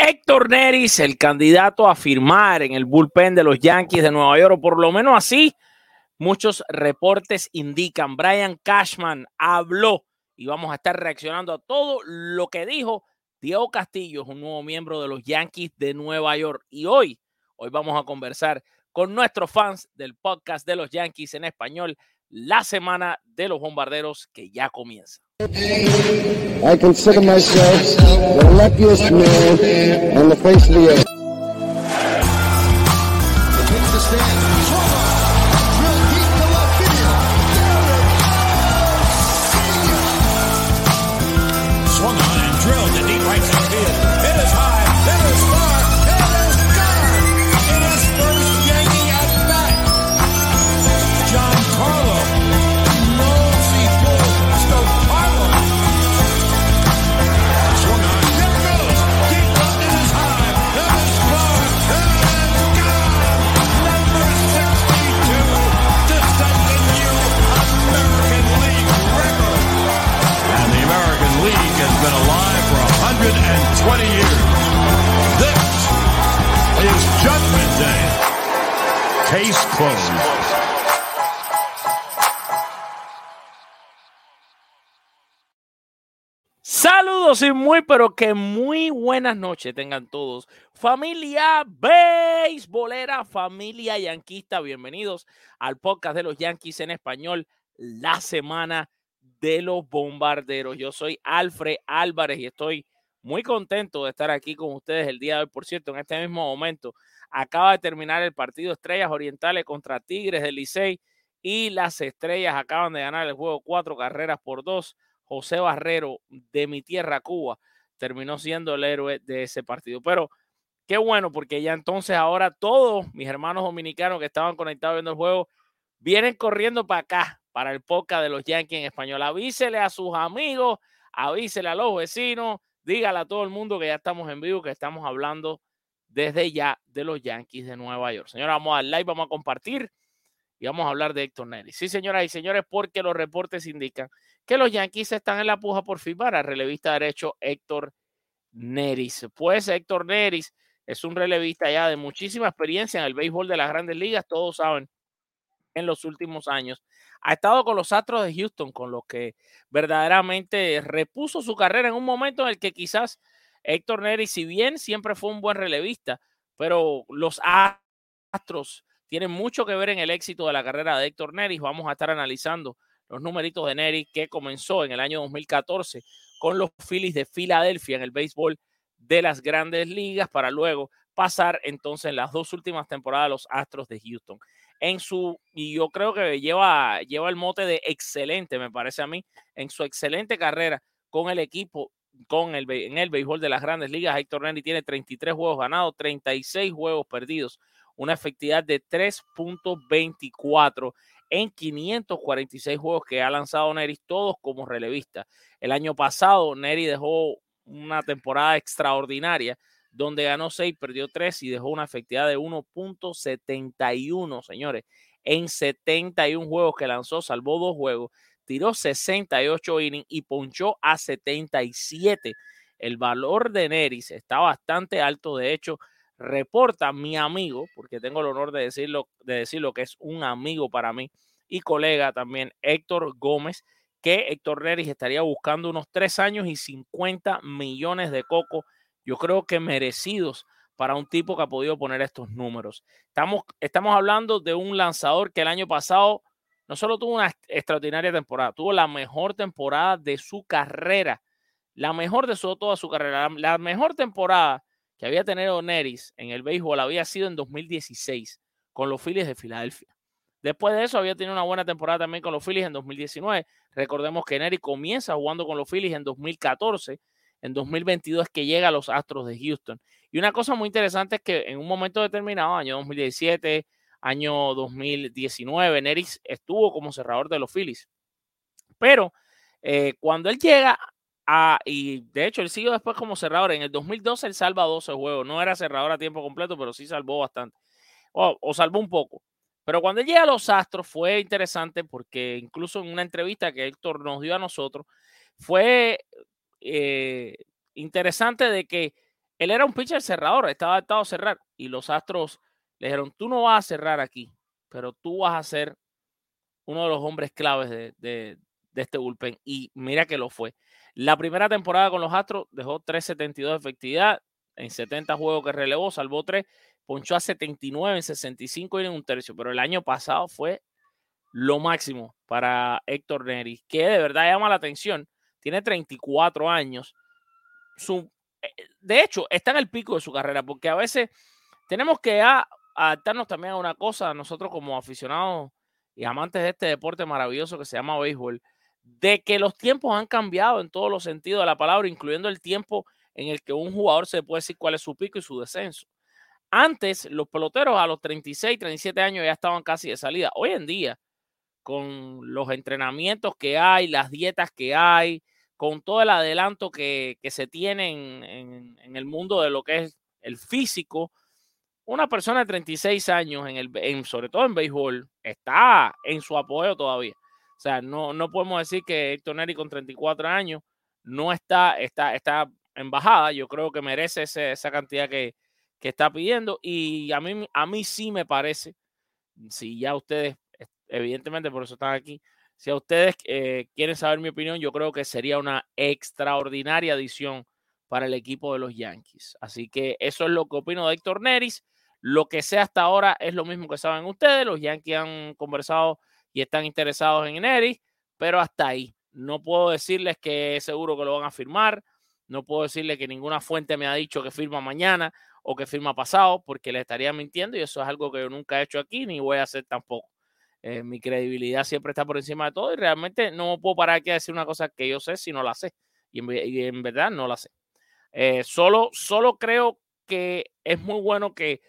Héctor Neris, el candidato a firmar en el bullpen de los Yankees de Nueva York, o por lo menos así muchos reportes indican. Brian Cashman habló y vamos a estar reaccionando a todo lo que dijo Diego Castillo, un nuevo miembro de los Yankees de Nueva York. Y hoy, hoy vamos a conversar con nuestros fans del podcast de los Yankees en español, la semana de los bombarderos que ya comienza. I consider myself the luckiest man on the face of the earth. Muy, pero que muy buenas noches tengan todos. Familia beisbolera, familia yanquista, bienvenidos al podcast de los Yankees en español, la semana de los bombarderos. Yo soy Alfred Álvarez y estoy muy contento de estar aquí con ustedes el día de hoy. Por cierto, en este mismo momento acaba de terminar el partido Estrellas Orientales contra Tigres del Licey y las Estrellas acaban de ganar el juego cuatro carreras por dos. José Barrero de mi tierra, Cuba, terminó siendo el héroe de ese partido. Pero qué bueno, porque ya entonces ahora todos mis hermanos dominicanos que estaban conectados viendo el juego vienen corriendo para acá, para el podcast de los Yankees en español. Avísele a sus amigos, avísele a los vecinos, dígale a todo el mundo que ya estamos en vivo, que estamos hablando desde ya de los Yankees de Nueva York. Señora, vamos a dar like, vamos a compartir y vamos a hablar de Héctor Neris. Sí, señoras y señores, porque los reportes indican que los Yankees están en la puja por firmar al relevista derecho Héctor Neris. Pues Héctor Neris es un relevista ya de muchísima experiencia en el béisbol de las grandes ligas, todos saben, en los últimos años. Ha estado con los Astros de Houston, con los que verdaderamente repuso su carrera en un momento en el que quizás Héctor Neris, si bien siempre fue un buen relevista, pero los Astros tienen mucho que ver en el éxito de la carrera de Héctor Neris. Vamos a estar analizando los numeritos de Neris que comenzó en el año 2014 con los Phillies de Filadelfia en el béisbol de las grandes ligas para luego pasar entonces en las dos últimas temporadas los Astros de Houston. En su, y yo creo que lleva, lleva el mote de excelente, me parece a mí, en su excelente carrera con el equipo, con el, en el béisbol de las grandes ligas. Héctor Neris tiene 33 juegos ganados, 36 juegos perdidos, una efectividad de 3.24 en 546 juegos que ha lanzado Neris, todos como relevista. El año pasado, Neri dejó una temporada extraordinaria, donde ganó 6, perdió 3 y dejó una efectividad de 1.71, señores. En 71 juegos que lanzó, salvó dos juegos, tiró 68 innings y ponchó a 77. El valor de Neris está bastante alto. De hecho, reporta mi amigo, porque tengo el honor de decirlo, de decirlo que es un amigo para mí y colega también, Héctor Gómez, que Héctor Neris estaría buscando unos 3 años y 50 millones de coco. Yo creo que merecidos para un tipo que ha podido poner estos números. Estamos, estamos hablando de un lanzador que el año pasado no solo tuvo una extraordinaria temporada, tuvo la mejor temporada de su carrera, la mejor de su, toda su carrera, la, la mejor temporada que había tenido Neris en el béisbol había sido en 2016 con los Phillies de Filadelfia. Después de eso había tenido una buena temporada también con los Phillies en 2019. Recordemos que Neris comienza jugando con los Phillies en 2014. En 2022 es que llega a los Astros de Houston. Y una cosa muy interesante es que en un momento determinado, año 2017, año 2019, Neris estuvo como cerrador de los Phillies. Pero eh, cuando él llega a, y de hecho él siguió después como cerrador, en el 2012 él salva 12 juegos, no era cerrador a tiempo completo, pero sí salvó bastante, o, o salvó un poco. Pero cuando él llega a los Astros fue interesante porque incluso en una entrevista que Héctor nos dio a nosotros, fue eh, interesante de que él era un pitcher cerrador, estaba adaptado a cerrar y los Astros le dijeron, tú no vas a cerrar aquí, pero tú vas a ser uno de los hombres claves de, de, de este bullpen. Y mira que lo fue. La primera temporada con los Astros dejó 3.72 de efectividad en 70 juegos que relevó, salvó 3, ponchó a 79 en 65 y en un tercio, pero el año pasado fue lo máximo para Héctor Neri, que de verdad llama la atención. Tiene 34 años. Su, de hecho, está en el pico de su carrera, porque a veces tenemos que adaptarnos también a una cosa, nosotros como aficionados y amantes de este deporte maravilloso que se llama béisbol, de que los tiempos han cambiado en todos los sentidos de la palabra, incluyendo el tiempo en el que un jugador se puede decir cuál es su pico y su descenso. Antes, los peloteros a los 36, 37 años ya estaban casi de salida. Hoy en día, con los entrenamientos que hay, las dietas que hay, con todo el adelanto que, que se tiene en, en, el mundo de lo que es el físico, una persona de 36 años, en el, sobre todo en béisbol, está en su apoyo todavía. O sea, no, no podemos decir que Héctor Neri con 34 años no está, está, está en bajada. Yo creo que merece esa cantidad que, que está pidiendo. Y a mí, a mí sí me parece, si ya ustedes, evidentemente por eso están aquí, si a ustedes eh, quieren saber mi opinión, yo creo que sería una extraordinaria adición para el equipo de los Yankees. Así que eso es lo que opino de Héctor Neris. Lo que sé hasta ahora es lo mismo que saben ustedes. Los Yankees han conversado y están interesados en Neris, pero hasta ahí. No puedo decirles que seguro que lo van a firmar. No puedo decirles que ninguna fuente me ha dicho que firma mañana o que firma pasado, porque le estaría mintiendo y eso es algo que yo nunca he hecho aquí ni voy a hacer tampoco. Eh, mi credibilidad siempre está por encima de todo y realmente no puedo parar aquí a decir una cosa que yo sé si no la sé. Y en, y en verdad no la sé. Eh, solo, solo creo que es muy bueno que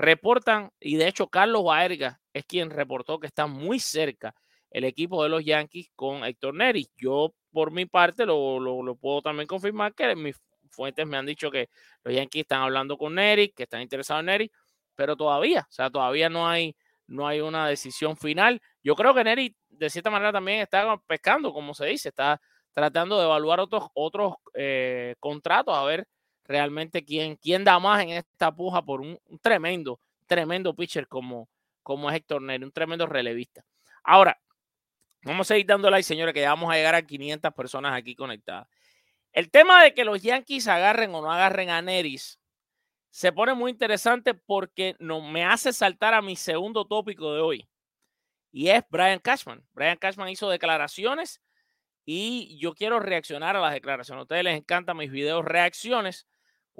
reportan, y de hecho Carlos Baerga es quien reportó que está muy cerca el equipo de los Yankees con Héctor Neri. Yo, por mi parte, lo, lo, puedo también confirmar que mis fuentes me han dicho que los Yankees están hablando con Neri, que están interesados en Neri, pero todavía, o sea, todavía no hay, no hay una decisión final. Yo creo que Neri, de cierta manera, también está pescando, como se dice, está tratando de evaluar otros, otros eh, contratos, a ver realmente quién, quién da más en esta puja por un, tremendo, tremendo pitcher como, como es Héctor Neri, un tremendo relevista. Ahora, vamos a seguir dando like, señores, que ya vamos a llegar a 500 personas aquí conectadas. El tema de que los Yankees agarren o no agarren a Neris se pone muy interesante porque no, me hace saltar a mi segundo tópico de hoy. Y es Brian Cashman. Brian Cashman hizo declaraciones y yo quiero reaccionar a las declaraciones. A ustedes les encantan mis videos reacciones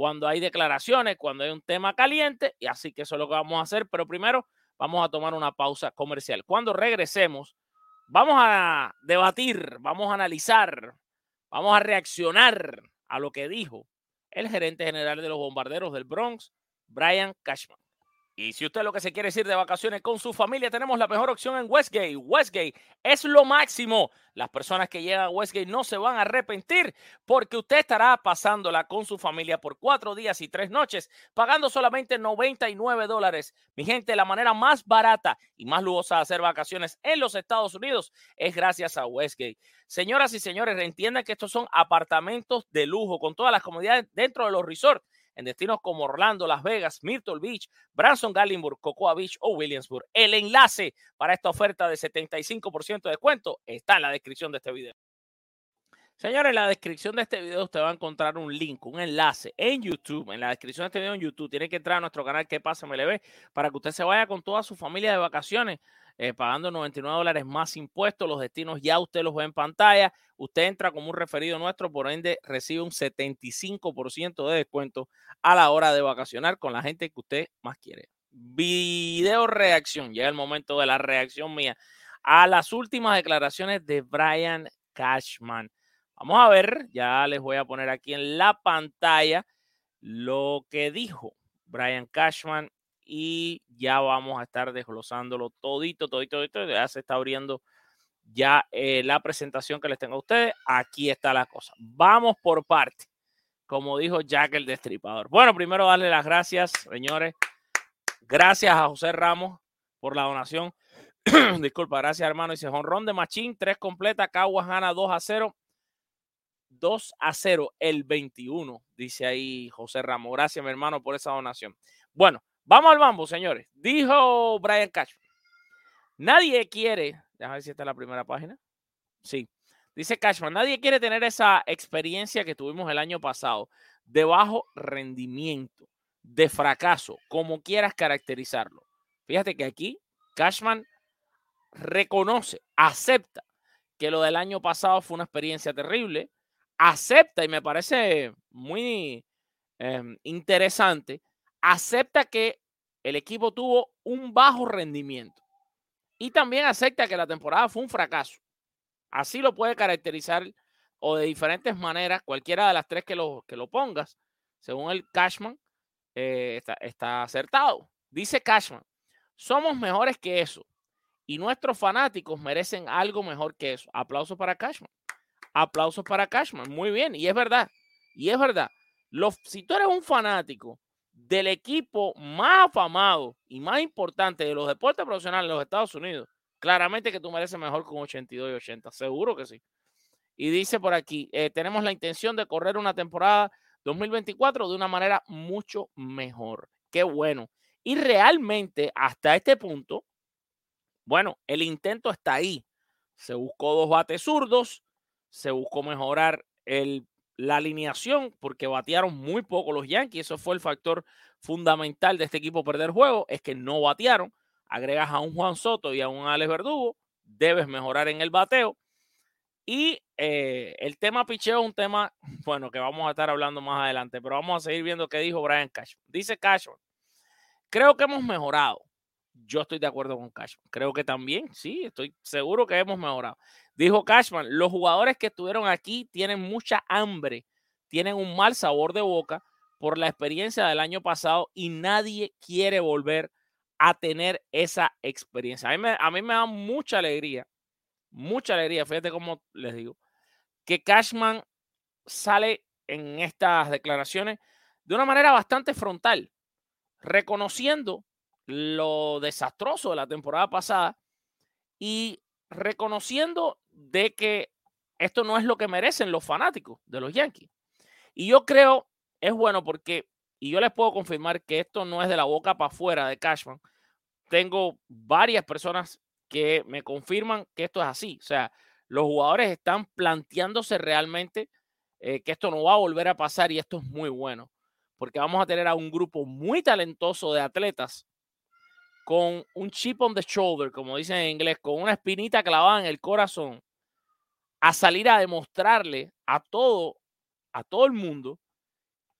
cuando hay declaraciones, cuando hay un tema caliente, y así que eso es lo que vamos a hacer. Pero primero vamos a tomar una pausa comercial. Cuando regresemos, vamos a debatir, vamos a analizar, vamos a reaccionar a lo que dijo el gerente general de los bombarderos del Bronx, Brian Cashman. Y si usted lo que se quiere es ir de vacaciones con su familia, tenemos la mejor opción en Westgate. Westgate es lo máximo. Las personas que llegan a Westgate no se van a arrepentir porque usted estará pasándola con su familia por cuatro días y tres noches, pagando solamente 99 dólares. Mi gente, la manera más barata y más lujosa de hacer vacaciones en los Estados Unidos es gracias a Westgate. Señoras y señores, entiendan que estos son apartamentos de lujo con todas las comodidades dentro de los resorts en destinos como Orlando, Las Vegas, Myrtle Beach, Branson, Gallenburg, Cocoa Beach o Williamsburg. El enlace para esta oferta de 75% de descuento está en la descripción de este video. Señores, en la descripción de este video usted va a encontrar un link, un enlace en YouTube. En la descripción de este video en YouTube tiene que entrar a nuestro canal Que pasa MLB para que usted se vaya con toda su familia de vacaciones eh, pagando 99 dólares más impuestos. Los destinos ya usted los ve en pantalla. Usted entra como un referido nuestro, por ende recibe un 75% de descuento a la hora de vacacionar con la gente que usted más quiere. Video reacción. Llega el momento de la reacción mía a las últimas declaraciones de Brian Cashman. Vamos a ver, ya les voy a poner aquí en la pantalla lo que dijo Brian Cashman y ya vamos a estar desglosándolo todito, todito, todito. Ya se está abriendo ya eh, la presentación que les tengo a ustedes. Aquí está la cosa. Vamos por parte, como dijo Jack el Destripador. Bueno, primero darle las gracias, señores. Gracias a José Ramos por la donación. Disculpa, gracias, hermano. Dice Jonrón de Machín, 3 completa. Caguas gana 2 a 0. 2 a 0 el 21, dice ahí José Ramos. Gracias, mi hermano, por esa donación. Bueno, vamos al bambo, señores. Dijo Brian Cashman. Nadie quiere, déjame ver si esta es la primera página. Sí. Dice Cashman, nadie quiere tener esa experiencia que tuvimos el año pasado de bajo rendimiento, de fracaso, como quieras caracterizarlo. Fíjate que aquí Cashman reconoce, acepta que lo del año pasado fue una experiencia terrible, acepta, y me parece muy eh, interesante, acepta que el equipo tuvo un bajo rendimiento y también acepta que la temporada fue un fracaso. Así lo puede caracterizar o de diferentes maneras, cualquiera de las tres que lo, que lo pongas, según el Cashman, eh, está, acertado. Dice Cashman, somos mejores que eso y nuestros fanáticos merecen algo mejor que eso. Aplausos para Cashman. Aplausos para Cashman. Muy bien. Y es verdad. Y es verdad. Si tú eres un fanático del equipo más afamado y más importante de los deportes profesionales en los Estados Unidos, claramente que tú mereces mejor con 82 y 80. Seguro que sí. Y dice por aquí, eh, tenemos la intención de correr una temporada 2024 de una manera mucho mejor. Qué bueno. Y realmente hasta este punto, bueno, el intento está ahí. Se buscó dos bates zurdos, se buscó mejorar el, la alineación porque batearon muy poco los Yankees. Eso fue el factor fundamental de este equipo perder juego, es que no batearon. Agregas a un Juan Soto y a un Alex Verdugo, debes mejorar en el bateo. Y eh, el tema picheo es un tema, bueno, que vamos a estar hablando más adelante, pero vamos a seguir viendo qué dijo Brian Cashman. Dice Cashman, creo que hemos mejorado. Yo estoy de acuerdo con Cashman. Creo que también, sí, estoy seguro que hemos mejorado. Dijo Cashman, los jugadores que estuvieron aquí tienen mucha hambre, tienen un mal sabor de boca por la experiencia del año pasado y nadie quiere volver a tener esa experiencia. A mí me, a mí me da mucha alegría, mucha alegría, fíjate cómo les digo, que Cashman sale en estas declaraciones de una manera bastante frontal, reconociendo lo desastroso de la temporada pasada y reconociendo de que esto no es lo que merecen los fanáticos de los Yankees. Y yo creo es bueno porque, y yo les puedo confirmar que esto no es de la boca para afuera de Cashman. Tengo varias personas que me confirman que esto es así. O sea, los jugadores están planteándose realmente eh, que esto no va a volver a pasar y esto es muy bueno, porque vamos a tener a un grupo muy talentoso de atletas con un chip on the shoulder, como dicen en inglés, con una espinita clavada en el corazón, a salir a demostrarle a todo, a todo el mundo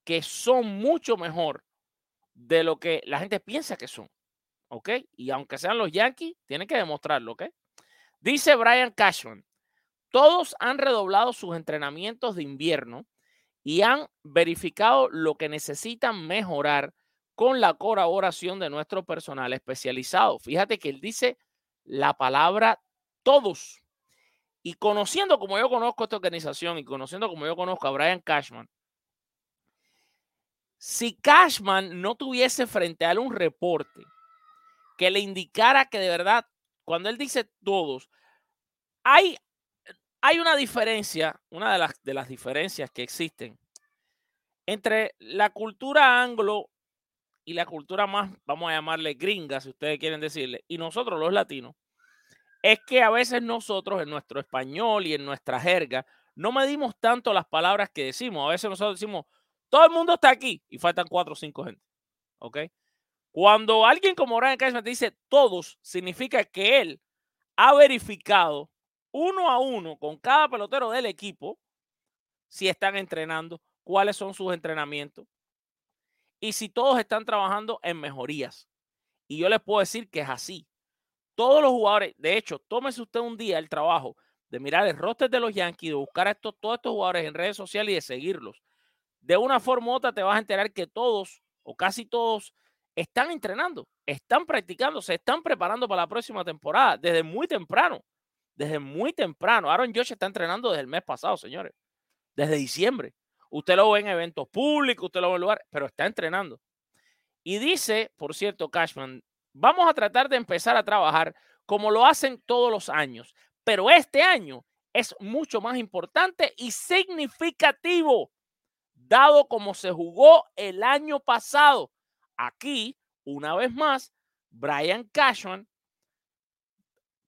que son mucho mejor de lo que la gente piensa que son. ¿Ok? Y aunque sean los Yankees, tienen que demostrarlo. ¿Ok? Dice Brian Cashman, todos han redoblado sus entrenamientos de invierno y han verificado lo que necesitan mejorar con la colaboración de nuestro personal especializado. Fíjate que él dice la palabra todos. Y conociendo como yo conozco esta organización y conociendo como yo conozco a Brian Cashman, si Cashman no tuviese frente a él un reporte que le indicara que de verdad, cuando él dice todos, hay, hay una diferencia, una de las, de las diferencias que existen entre la cultura anglo y la cultura más, vamos a llamarle gringa, si ustedes quieren decirle, y nosotros los latinos, es que a veces nosotros en nuestro español y en nuestra jerga no medimos tanto las palabras que decimos. A veces nosotros decimos, todo el mundo está aquí y faltan cuatro o cinco gente. ¿Ok? Cuando alguien como Brian Cashman dice todos, significa que él ha verificado uno a uno con cada pelotero del equipo si están entrenando, cuáles son sus entrenamientos y si todos están trabajando en mejorías. Y yo les puedo decir que es así. Todos los jugadores, de hecho, tómese usted un día el trabajo de mirar el roster de los Yankees, de buscar a estos, todos estos jugadores en redes sociales y de seguirlos. De una forma u otra te vas a enterar que todos o casi todos están entrenando, están practicando, se están preparando para la próxima temporada desde muy temprano. Desde muy temprano. Aaron Josh está entrenando desde el mes pasado, señores. Desde diciembre. Usted lo ve en eventos públicos, usted lo ve en lugares, pero está entrenando. Y dice, por cierto, Cashman, vamos a tratar de empezar a trabajar como lo hacen todos los años, pero este año es mucho más importante y significativo, dado como se jugó el año pasado. Aquí, una vez más, Brian Cashman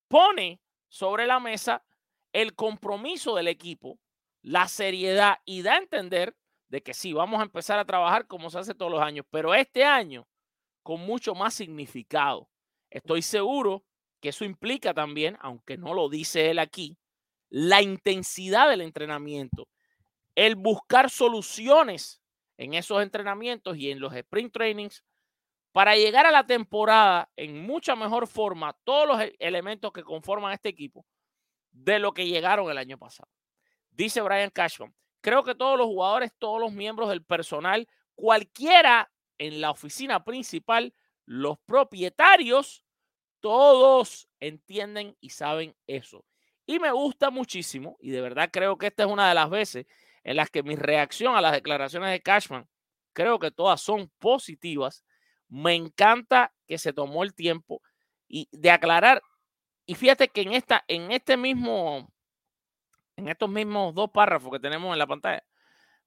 pone sobre la mesa el compromiso del equipo, la seriedad y da a entender de que sí, vamos a empezar a trabajar como se hace todos los años, pero este año con mucho más significado. Estoy seguro que eso implica también, aunque no lo dice él aquí, la intensidad del entrenamiento, el buscar soluciones en esos entrenamientos y en los sprint trainings para llegar a la temporada en mucha mejor forma todos los e- elementos que conforman este equipo de lo que llegaron el año pasado. Dice Brian Cashman, creo que todos los jugadores, todos los miembros del personal, cualquiera en la oficina principal, los propietarios, todos entienden y saben eso. Y me gusta muchísimo, y de verdad creo que esta es una de las veces en las que mi reacción a las declaraciones de Cashman, creo que todas son positivas. Me encanta que se tomó el tiempo y de aclarar. Y fíjate que en esta, en este mismo, en estos mismos dos párrafos que tenemos en la pantalla,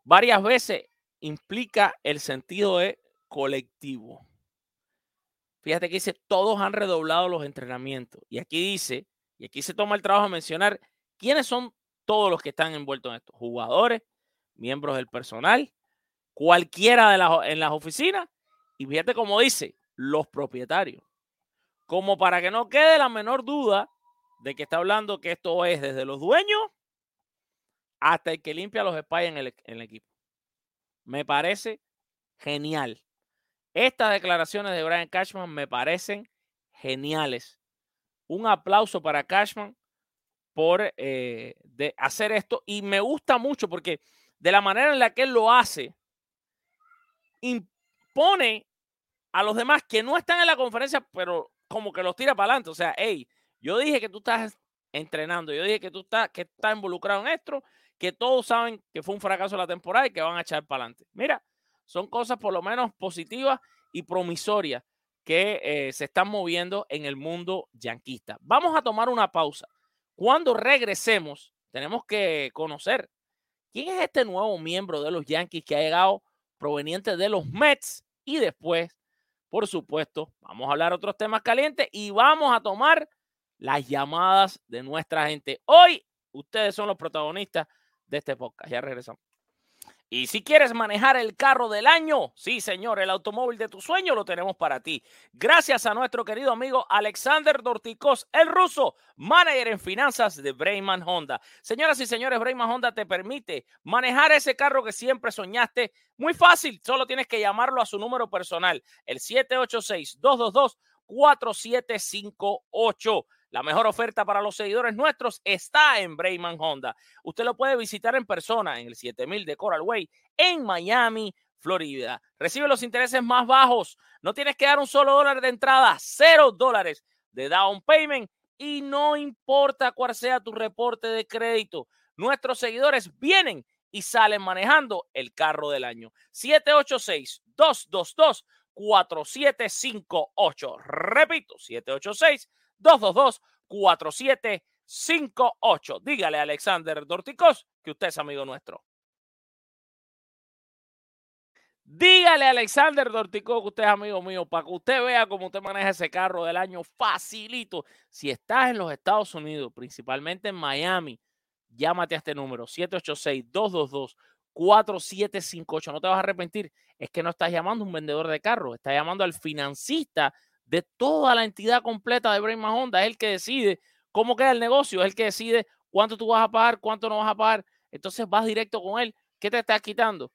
varias veces implica el sentido de colectivo. Fíjate que dice, todos han redoblado los entrenamientos. Y aquí dice, y aquí se toma el trabajo de mencionar quiénes son todos los que están envueltos en esto. Jugadores, miembros del personal, cualquiera de las, en las oficinas. Y fíjate cómo dice, los propietarios. Como para que no quede la menor duda de que está hablando que esto es desde los dueños hasta el que limpia los spies en el, en el equipo. Me parece genial. Estas declaraciones de Brian Cashman me parecen geniales. Un aplauso para Cashman por eh, de hacer esto y me gusta mucho porque de la manera en la que él lo hace, impone a los demás que no están en la conferencia, pero como que los tira para adelante. O sea, hey, yo dije que tú estás entrenando, yo dije que tú estás, que estás involucrado en esto, que todos saben que fue un fracaso la temporada y que van a echar para adelante. Mira, son cosas por lo menos positivas y promisorias que eh, se están moviendo en el mundo yanquista. Vamos a tomar una pausa. Cuando regresemos, tenemos que conocer quién es este nuevo miembro de los Yankees que ha llegado proveniente de los Mets y después, por supuesto, vamos a hablar otros temas calientes y vamos a tomar las llamadas de nuestra gente. Hoy ustedes son los protagonistas de este podcast. Ya regresamos. Y si quieres manejar el carro del año, sí, señor, el automóvil de tu sueño lo tenemos para ti. Gracias a nuestro querido amigo Alexander Dorticos, el ruso, manager en finanzas de Brayman Honda. Señoras y señores, Brayman Honda te permite manejar ese carro que siempre soñaste. Muy fácil, solo tienes que llamarlo a su número personal, el 786-222-4758. La mejor oferta para los seguidores nuestros está en Brayman Honda. Usted lo puede visitar en persona en el 7000 de Coral Way en Miami, Florida. Recibe los intereses más bajos. No tienes que dar un solo dólar de entrada, cero dólares de down payment y no importa cuál sea tu reporte de crédito. Nuestros seguidores vienen y salen manejando el carro del año. 786-222-4758. Repito, 786-222-4758. Dígale a Alexander Dorticos que usted es amigo nuestro. Dígale a Alexander Dortico que usted es amigo mío para que usted vea cómo usted maneja ese carro del año facilito. Si estás en los Estados Unidos, principalmente en Miami, llámate a este número 786-222-4758. No te vas a arrepentir. Es que no estás llamando a un vendedor de carros, estás llamando al financista de toda la entidad completa de Brain Honda. Es el que decide cómo queda el negocio, es el que decide cuánto tú vas a pagar, cuánto no vas a pagar. Entonces vas directo con él. ¿Qué te estás quitando?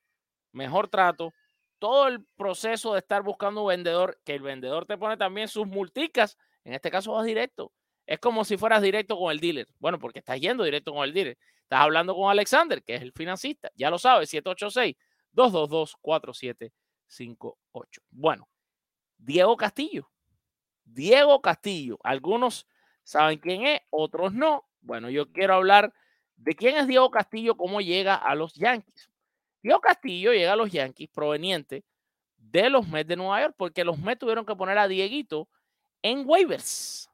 Mejor trato, todo el proceso de estar buscando un vendedor, que el vendedor te pone también sus multicas, en este caso vas directo. Es como si fueras directo con el dealer. Bueno, porque estás yendo directo con el dealer. Estás hablando con Alexander, que es el financista. Ya lo sabes, 786-222-4758. Bueno, Diego Castillo. Diego Castillo. Algunos saben quién es, otros no. Bueno, yo quiero hablar de quién es Diego Castillo, cómo llega a los Yankees. Diego Castillo llega a los Yankees proveniente de los Mets de Nueva York, porque los Mets tuvieron que poner a Dieguito en waivers.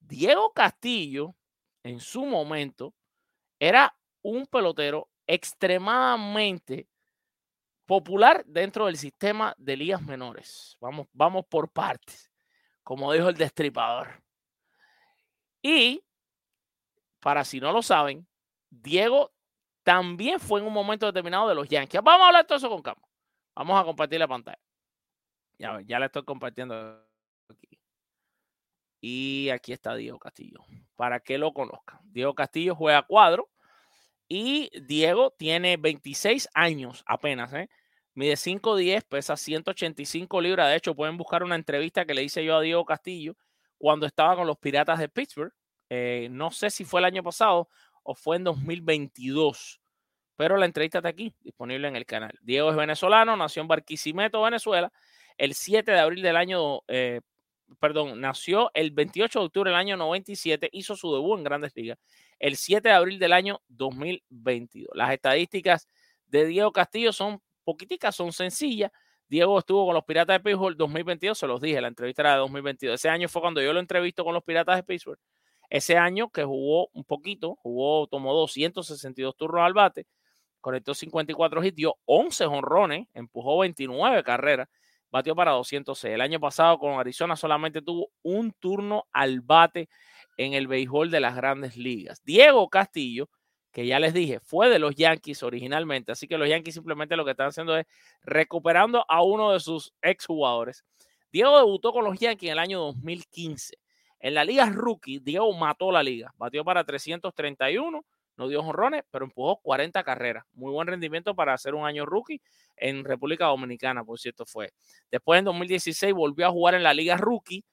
Diego Castillo, en su momento, era un pelotero extremadamente popular dentro del sistema de ligas menores. Vamos, vamos por partes, como dijo el destripador. Y, para si no lo saben, Diego también fue en un momento determinado de los Yankees. Vamos a hablar todo eso con calma. Vamos a compartir la pantalla. Ya, ya la estoy compartiendo aquí. Y aquí está Diego Castillo. Para que lo conozcan. Diego Castillo juega cuadro. Y Diego tiene 26 años apenas. ¿eh? Mide 5'10, pesa 185 libras. De hecho, pueden buscar una entrevista que le hice yo a Diego Castillo cuando estaba con los Piratas de Pittsburgh. Eh, no sé si fue el año pasado o fue en 2022. Pero la entrevista está aquí, disponible en el canal. Diego es venezolano, nació en Barquisimeto, Venezuela, el 7 de abril del año, eh, perdón, nació el 28 de octubre del año 97, hizo su debut en Grandes Ligas el 7 de abril del año 2022. Las estadísticas de Diego Castillo son poquiticas, son sencillas. Diego estuvo con los Piratas de Pittsburgh 2022, se los dije, la entrevista era de 2022. Ese año fue cuando yo lo entrevisto con los Piratas de Pittsburgh. Ese año que jugó un poquito, jugó, tomó 262 turnos al bate, conectó 54 hits, dio 11 honrones, empujó 29 carreras, batió para 206. El año pasado con Arizona solamente tuvo un turno al bate en el béisbol de las grandes ligas. Diego Castillo, que ya les dije, fue de los Yankees originalmente, así que los Yankees simplemente lo que están haciendo es recuperando a uno de sus exjugadores. Diego debutó con los Yankees en el año 2015. En la liga rookie, Diego mató la liga, batió para 331, no dio jonrones, pero empujó 40 carreras. Muy buen rendimiento para hacer un año rookie en República Dominicana, por cierto fue. Después en 2016 volvió a jugar en la liga rookie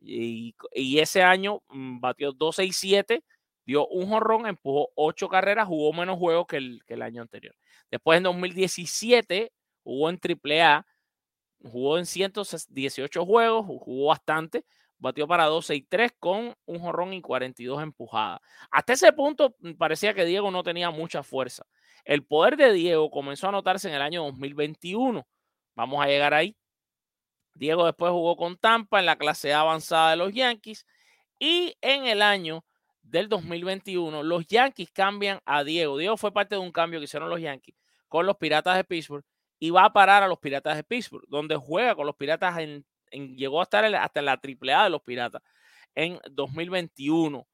y, ese año mm, batió 12 y 7, dio un jonrón, empujó 8 carreras, jugó menos juegos que el, que el año anterior. Después en 2017 jugó en AAA, jugó en 118 juegos, jugó bastante, batió para 12 y 3 con un jorrón y 42 empujadas. Hasta ese punto mm, parecía que Diego no tenía mucha fuerza. El poder de Diego comenzó a notarse en el año 2021. Vamos a llegar ahí. Diego después jugó con Tampa en la clase A avanzada de los Yankees y en el año del 2021 los Yankees cambian a Diego. Diego fue parte de un cambio que hicieron los Yankees con los Piratas de Pittsburgh y va a parar a los Piratas de Pittsburgh, donde juega con los Piratas en llegó a estar hasta en la AAA de los Piratas en 2021.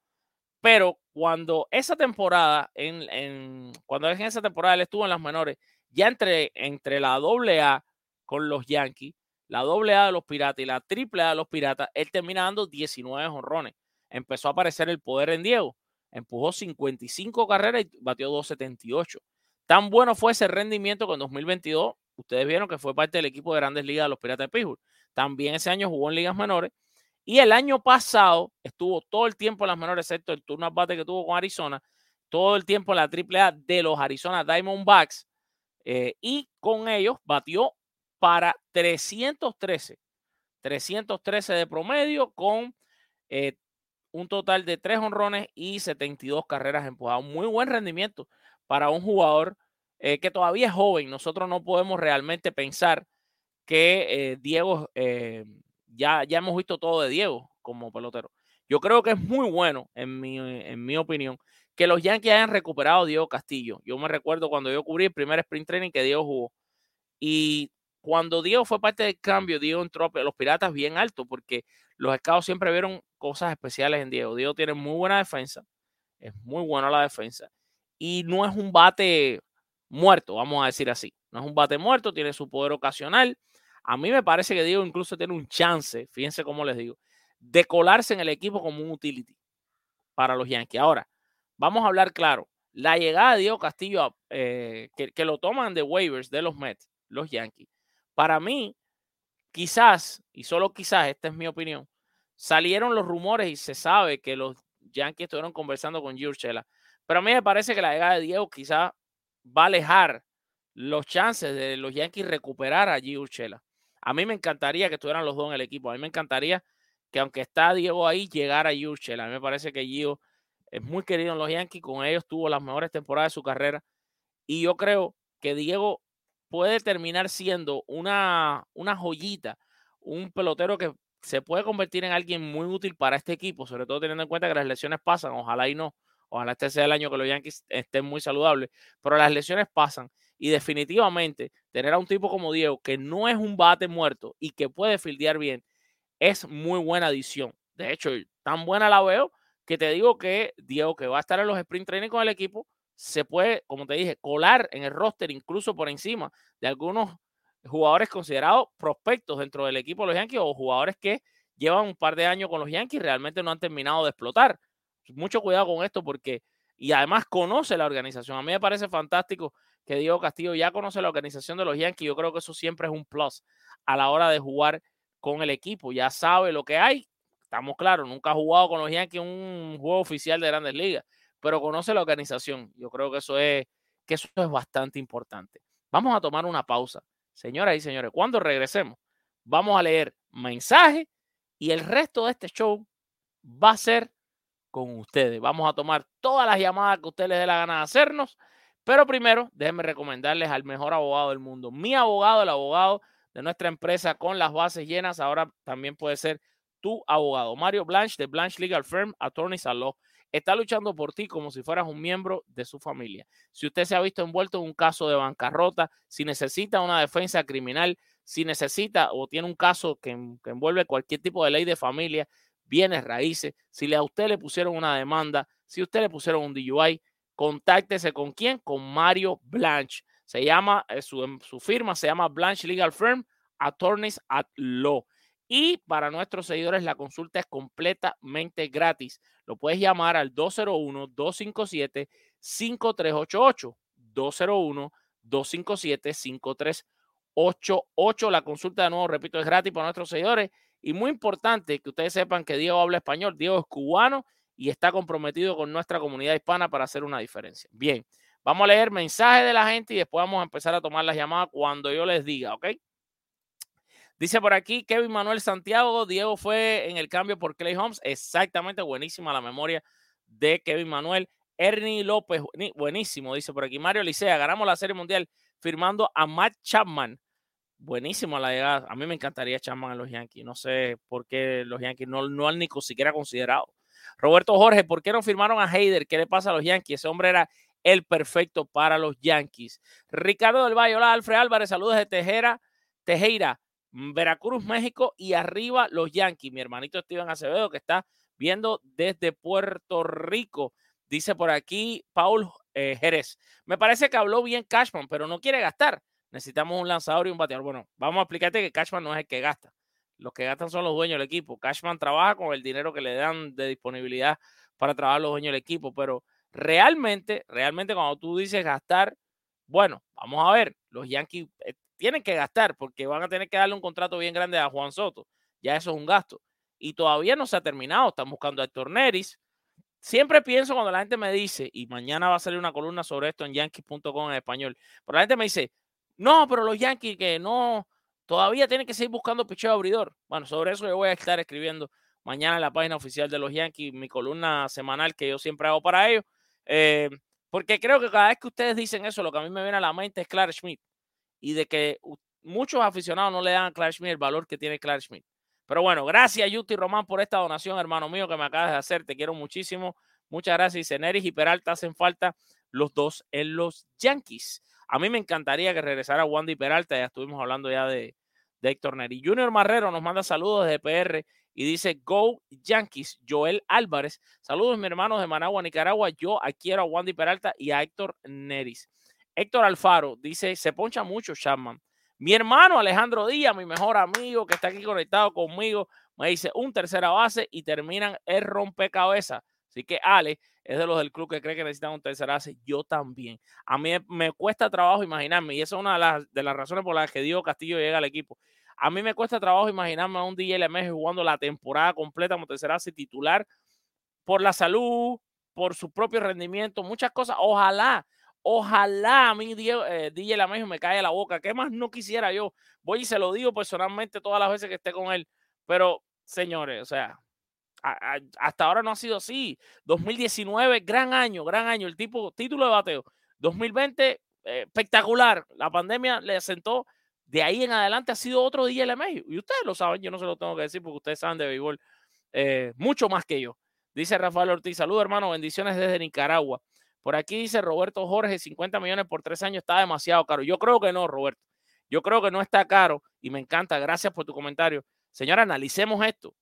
Pero cuando esa temporada, en, en, cuando en esa temporada él estuvo en las menores, ya entre, entre la AA con los Yankees, la AA de los Piratas y la AAA de los Piratas, él termina dando 19 honrones. Empezó a aparecer el poder en Diego. Empujó 55 carreras y batió 278. Tan bueno fue ese rendimiento que en 2022 ustedes vieron que fue parte del equipo de grandes ligas de los Piratas de Pittsburgh. También ese año jugó en ligas menores. Y el año pasado estuvo todo el tiempo en las menores, excepto el turno bate que tuvo con Arizona, todo el tiempo en la AAA de los Arizona Diamondbacks. eh, y con ellos batió para 313, 313 de promedio con eh, un total de 3 honrones y 72 carreras empujadas. Muy buen rendimiento para un jugador eh, que todavía es joven. Nosotros no podemos realmente pensar que eh, Diego, eh, ya, ya hemos visto todo de Diego como pelotero. Yo creo que es muy bueno, en mi, en mi opinión, que los Yankees hayan recuperado a Diego Castillo. Yo me recuerdo cuando yo cubrí el primer sprint training que Diego jugó. Y cuando Diego fue parte del cambio, Diego entró a los Piratas bien alto, porque los scouts siempre vieron cosas especiales en Diego. Diego tiene muy buena defensa, es muy buena la defensa, y no es un bate muerto, vamos a decir así. No es un bate muerto, tiene su poder ocasional. A mí me parece que Diego incluso tiene un chance, fíjense cómo les digo, de colarse en el equipo como un utility para los Yankees. Ahora, vamos a hablar claro. La llegada de Diego Castillo, eh, que, que lo toman de waivers de los Mets, los Yankees, para mí, quizás, y solo quizás, esta es mi opinión, salieron los rumores y se sabe que los Yankees estuvieron conversando con Urshela. Pero a mí me parece que la llegada de Diego quizás va a alejar los chances de los Yankees recuperar a Gio Urshela. A mí me encantaría que estuvieran los dos en el equipo. A mí me encantaría que aunque está Diego ahí, llegara Gio Urshela. A mí me parece que Gio es muy querido en los Yankees. Con ellos tuvo las mejores temporadas de su carrera. Y yo creo que Diego puede terminar siendo una, una joyita, un pelotero que se puede convertir en alguien muy útil para este equipo, sobre todo teniendo en cuenta que las lesiones pasan, ojalá y no, ojalá este sea el año que los Yankees estén muy saludables, pero las lesiones pasan y definitivamente tener a un tipo como Diego, que no es un bate muerto y que puede fildear bien, es muy buena adición. De hecho, tan buena la veo que te digo que Diego, que va a estar en los sprint training con el equipo, se puede, como te dije, colar en el roster incluso por encima de algunos jugadores considerados prospectos dentro del equipo de los Yankees o jugadores que llevan un par de años con los Yankees realmente no han terminado de explotar. Mucho cuidado con esto porque, y además conoce la organización. A mí me parece fantástico que Diego Castillo ya conoce la organización de los Yankees. Yo creo que eso siempre es un plus a la hora de jugar con el equipo. Ya sabe lo que hay. Estamos claros, nunca ha jugado con los Yankees un juego oficial de grandes ligas pero conoce la organización. Yo creo que eso es, que eso es bastante importante. Vamos a tomar una pausa. Señoras y señores, cuando regresemos, vamos a leer mensajes y el resto de este show va a ser con ustedes. Vamos a tomar todas las llamadas que ustedes les dé la gana de hacernos, pero primero déjenme recomendarles al mejor abogado del mundo. Mi abogado, el abogado de nuestra empresa con las bases llenas, ahora también puede ser tu abogado. Mario Blanche de Blanche Legal Firm, Attorneys at está luchando por ti como si fueras un miembro de su familia. Si usted se ha visto envuelto en un caso de bancarrota, si necesita una defensa criminal, si necesita o tiene un caso que, que envuelve cualquier tipo de ley de familia, bienes raíces, si a usted le pusieron una demanda, si usted le pusieron un DUI, contáctese con quién, con Mario Blanche. Se llama, eh, su, su firma se llama Blanche Legal Firm, Attorneys at Law. Y para nuestros seguidores la consulta es completamente gratis. Lo puedes llamar al 201-257-5388. 201-257-5388. La consulta de nuevo, repito, es gratis para nuestros seguidores. Y muy importante que ustedes sepan que Diego habla español. Diego es cubano y está comprometido con nuestra comunidad hispana para hacer una diferencia. Bien, vamos a leer mensajes de la gente y después vamos a empezar a tomar las llamadas cuando yo les diga, ¿ok? Dice por aquí Kevin Manuel Santiago, Diego fue en el cambio por Clay Holmes. Exactamente, buenísima la memoria de Kevin Manuel. Ernie López, buenísimo, dice por aquí. Mario Licea, ganamos la Serie Mundial firmando a Matt Chapman. Buenísimo la llegada. A mí me encantaría Chapman en los Yankees. No sé por qué los Yankees no, no han ni siquiera considerado. Roberto Jorge, ¿por qué no firmaron a Heider? ¿Qué le pasa a los Yankees? Ese hombre era el perfecto para los Yankees. Ricardo del Valle, hola Alfred Álvarez, saludos de Tejera, Tejera. Veracruz, México y arriba los Yankees. Mi hermanito Steven Acevedo que está viendo desde Puerto Rico. Dice por aquí Paul eh, Jerez. Me parece que habló bien Cashman, pero no quiere gastar. Necesitamos un lanzador y un bateador. Bueno, vamos a explicarte que Cashman no es el que gasta. Los que gastan son los dueños del equipo. Cashman trabaja con el dinero que le dan de disponibilidad para trabajar los dueños del equipo. Pero realmente, realmente cuando tú dices gastar, bueno, vamos a ver, los Yankees eh, tienen que gastar porque van a tener que darle un contrato bien grande a Juan Soto. Ya eso es un gasto. Y todavía no se ha terminado. Están buscando a Héctor siempre pienso cuando la gente me dice, y mañana va a salir una columna sobre esto en yankees.com en español, pero la gente me dice, no, pero los Yankees que no, todavía tienen que seguir buscando picheo abridor. Bueno, sobre eso yo voy a estar escribiendo mañana en la página oficial de los Yankees, mi columna semanal que yo siempre hago para ellos. Eh, porque creo que cada vez que ustedes dicen eso, lo que a mí me viene a la mente es Clark Schmidt. Y de que muchos aficionados no le dan a el valor que tiene Clark Schmidt. Pero bueno, gracias Yuti Román por esta donación, hermano mío, que me acabas de hacer. Te quiero muchísimo. Muchas gracias. Dice Neris y Peralta hacen falta los dos en los Yankees. A mí me encantaría que regresara Wandy Peralta. Ya estuvimos hablando ya de, de Héctor Neri. Junior Marrero nos manda saludos desde PR y dice Go Yankees. Joel Álvarez. Saludos, mi hermano de Managua, Nicaragua. Yo quiero a Wandy Peralta y a Héctor Neris. Héctor Alfaro dice: Se poncha mucho Chapman. Mi hermano Alejandro Díaz, mi mejor amigo que está aquí conectado conmigo, me dice un tercera base y terminan el rompecabezas. Así que Ale es de los del club que cree que necesitan un tercera base. Yo también. A mí me cuesta trabajo imaginarme, y esa es una de las, razones por las que Diego Castillo llega al equipo. A mí me cuesta trabajo imaginarme a un DJ jugando la temporada completa como tercera base titular por la salud, por su propio rendimiento, muchas cosas. Ojalá, ojalá a mí Diego, eh, DJ Lamejo me cae la boca. ¿Qué más no quisiera yo? Voy y se lo digo personalmente todas las veces que esté con él. Pero, señores, o sea, hasta ahora no ha sido así. 2019, gran año, gran año. El tipo, título de bateo. 2020, eh, espectacular. La pandemia le asentó. De ahí en adelante ha sido otro DJ LMG. Y ustedes lo saben, yo no se lo tengo que decir porque ustedes saben de béisbol eh, mucho más que yo. Dice Rafael Ortiz, saludos hermano, bendiciones desde Nicaragua. Por aquí dice Roberto Jorge, 50 millones por tres años está demasiado caro. Yo creo que no, Roberto. Yo creo que no está caro y me encanta. Gracias por tu comentario. Señora, analicemos esto.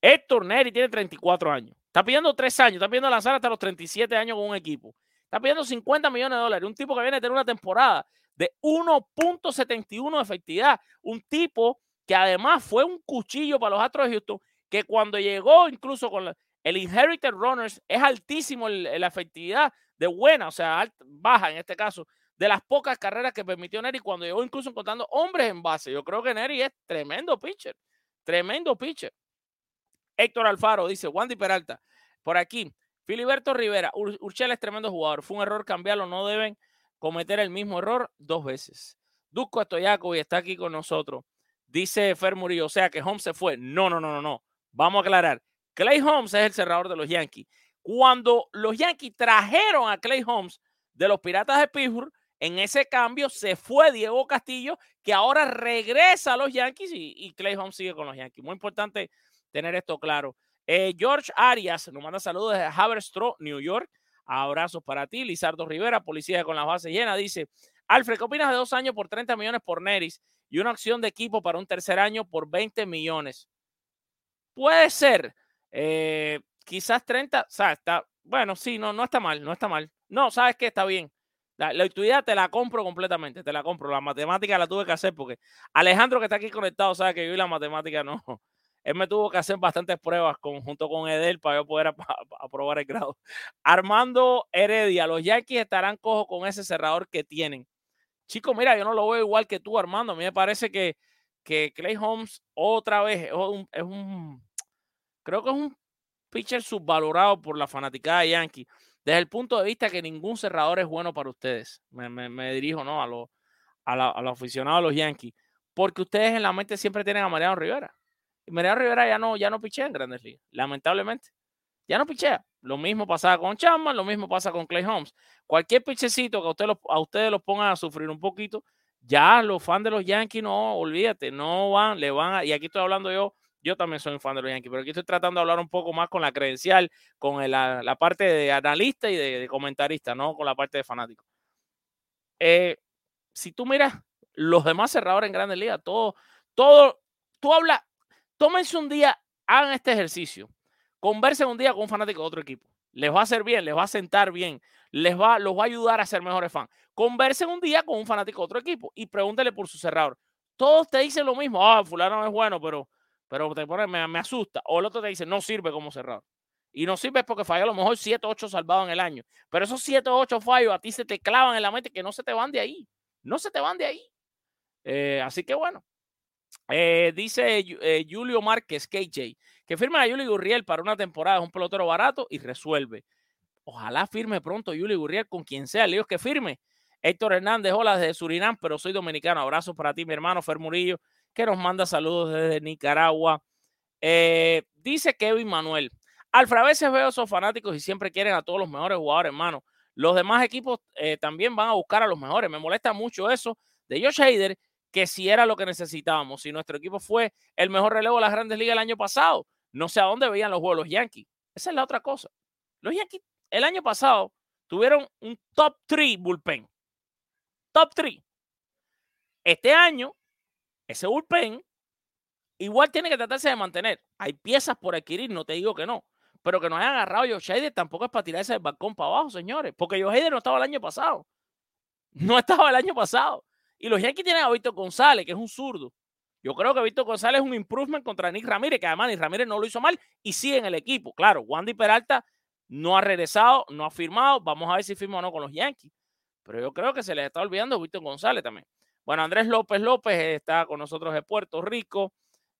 Héctor Neri tiene 34 años. Está pidiendo tres años. Está pidiendo lanzar hasta los 37 años con un equipo. Está pidiendo 50 millones de dólares. Un tipo que viene a tener una temporada de 1.71 de efectividad. Un tipo que además fue un cuchillo para los Astros de Houston, que cuando llegó incluso con el Inherited Runners es altísimo la efectividad de buena, o sea, baja en este caso, de las pocas carreras que permitió Neri cuando llegó incluso encontrando hombres en base. Yo creo que Neri es tremendo pitcher, tremendo pitcher. Héctor Alfaro dice, Wandy Peralta, por aquí, Filiberto Rivera, Ur es tremendo jugador, fue un error cambiarlo, no deben cometer el mismo error dos veces. Dusko Estoyaco y está aquí con nosotros. Dice Fer Murillo, o sea que Holmes se fue. No, no, no, no, no. Vamos a aclarar. Clay Holmes es el cerrador de los Yankees. Cuando los Yankees trajeron a Clay Holmes de los Piratas de Pittsburgh, en ese cambio se fue Diego Castillo, que ahora regresa a los Yankees y, Clay Holmes sigue con los Yankees. Muy importante tener esto claro. Eh, George Arias nos manda saludos desde Haverstraw, New York. Abrazos para ti. Lizardo Rivera, policía con las bases llenas, dice: Alfred, ¿qué opinas de dos años por 30 millones por Neris y una opción de equipo para un tercer año por 20 millones? Puede ser. Eh, quizás 30, o sea, está, bueno, sí, no, no está mal, no está mal. No, sabes que está bien. La, la te la compro completamente, te la compro. La matemática la tuve que hacer porque Alejandro, que está aquí conectado, sabe que yo y la matemática no. Él me tuvo que hacer bastantes pruebas junto con Edel para yo poder ap aprobar el grado. Armando Heredia, los Yankees estarán cojos con ese cerrador que tienen. Chico, mira, yo no lo veo igual que tú, Armando. A mí me parece que, que Clay Holmes otra vez un, es un, creo que es un pitcher subvalorado por la fanaticada Yankee. Desde el punto de vista que ningún cerrador es bueno para ustedes. Me, dirijo ¿no? a los a aficionados de los Yankees. Porque ustedes en la mente siempre tienen a Mariano Rivera. Y Mariano Rivera ya no, ya no pichea en grandes ligas, lamentablemente. Ya no pichea. Lo mismo pasaba con Chapman, lo mismo pasa con Clay Holmes. Cualquier pichecito que a, a ustedes los pongan a sufrir un poquito, ya los fans de los Yankees no, olvídate, no van, le van a, y aquí estoy hablando yo, yo también soy un fan de los Yankees, pero aquí estoy tratando de hablar un poco más con la credencial, con la, parte de analista y de, comentarista, no con la parte de fanático. Eh, si tú miras los demás cerradores en grandes ligas, todo, todo, tú hablas, tómense un día, hagan este ejercicio, conversen un día con un fanático de otro equipo. Les va a hacer bien, les va a sentar bien, les va, los va a ayudar a ser mejores fans. Conversen un día con un fanático de otro equipo y pregúntele por su cerrador. Todos te dicen lo mismo, ah, fulano no es bueno, pero, pero te me, me, asusta. O el otro te dice, no sirve como cerrador. Y no sirve porque falló a lo mejor 7 8 salvados en el año. Pero esos 7 8 fallos a ti se te clavan en la mente que no se te van de ahí. No se te van de ahí. Eh, así que bueno. Eh, dice eh, Julio Márquez, KJ, que firme a Yuli Gurriel para una temporada, es un pelotero barato y resuelve. Ojalá firme pronto Yuli Gurriel con quien sea, Líos que firme. Héctor Hernández, hola desde Surinam, pero soy dominicano. Abrazos para ti, mi hermano Fer Murillo, que nos manda saludos desde Nicaragua. Eh, dice Kevin Manuel. Alfred, a veces veo a esos fanáticos y siempre quieren a todos los mejores jugadores, hermano. Los demás equipos eh, también van a buscar a los mejores. Me molesta mucho eso de Josh Hader, que si era lo que necesitábamos. Si nuestro equipo fue el mejor relevo de las grandes ligas el año pasado, no sé a dónde veían los juegos los Yankees. Esa es la otra cosa. Los Yankees el año pasado tuvieron un top 3 bullpen. Top 3. Este año, ese bullpen igual tiene que tratarse de mantener. Hay piezas por adquirir, no te digo que no. Pero que no hayan agarrado Josh Hader tampoco es para tirarse del balcón para abajo, señores. Porque Josh Hader no estaba el año pasado. No estaba el año pasado. Y los Yankees tienen a Víctor González, que es un zurdo. Yo creo que Víctor González es un improvement contra Nick Ramírez, que además Nick Ramírez no lo hizo mal y sigue en el equipo. Claro, Wandy Peralta no ha regresado, no ha firmado. Vamos a ver si firma o no con los Yankees. Pero yo creo que se les está olvidando Víctor González también. Bueno, Andrés López López está con nosotros de Puerto Rico.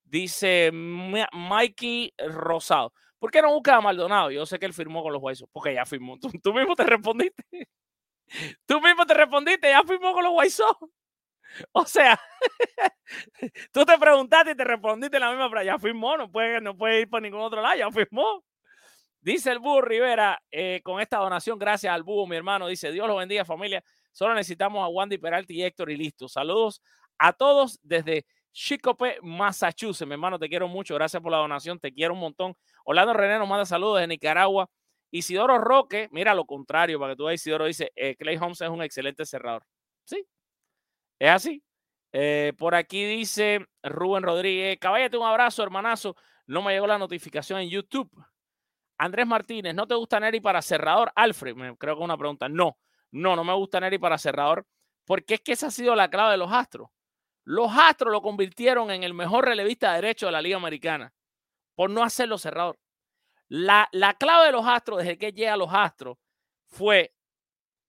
Dice Mikey Rosado. ¿Por qué no busca a Maldonado? Yo sé que él firmó con los White Sox. Porque ya firmó. Tú, tú mismo te respondiste. Tú mismo te respondiste. Ya firmó con los White Sox. O sea, tú te preguntaste y te respondiste la misma frase. Ya firmó. No puede, no puede ir por ningún otro lado. Ya firmó. Dice el Búho Rivera, eh, con esta donación, gracias al Búho, mi hermano. Dice, Dios los bendiga, familia. Solo necesitamos a Wandy Peralta y Héctor y listo. Saludos a todos desde Chicope, Massachusetts. Mi hermano, te quiero mucho. Gracias por la donación. Te quiero un montón. Orlando René nos manda saludos de Nicaragua. Isidoro Roque, mira lo contrario, para que tú veas, Isidoro dice, eh, Clay Holmes es un excelente cerrador. Sí, es así. Eh, por aquí dice Rubén Rodríguez, caballete un abrazo, hermanazo. No me llegó la notificación en YouTube. Andrés Martínez, ¿no te gusta Neri para cerrador? Alfred, creo que es una pregunta. No, no, no me gusta Neri para cerrador, porque es que esa ha sido la clave de los Astros. Los Astros lo convirtieron en el mejor relevista derecho de la Liga Americana por no hacerlo cerrador. La, la clave de los Astros, desde que llega a los Astros, fue,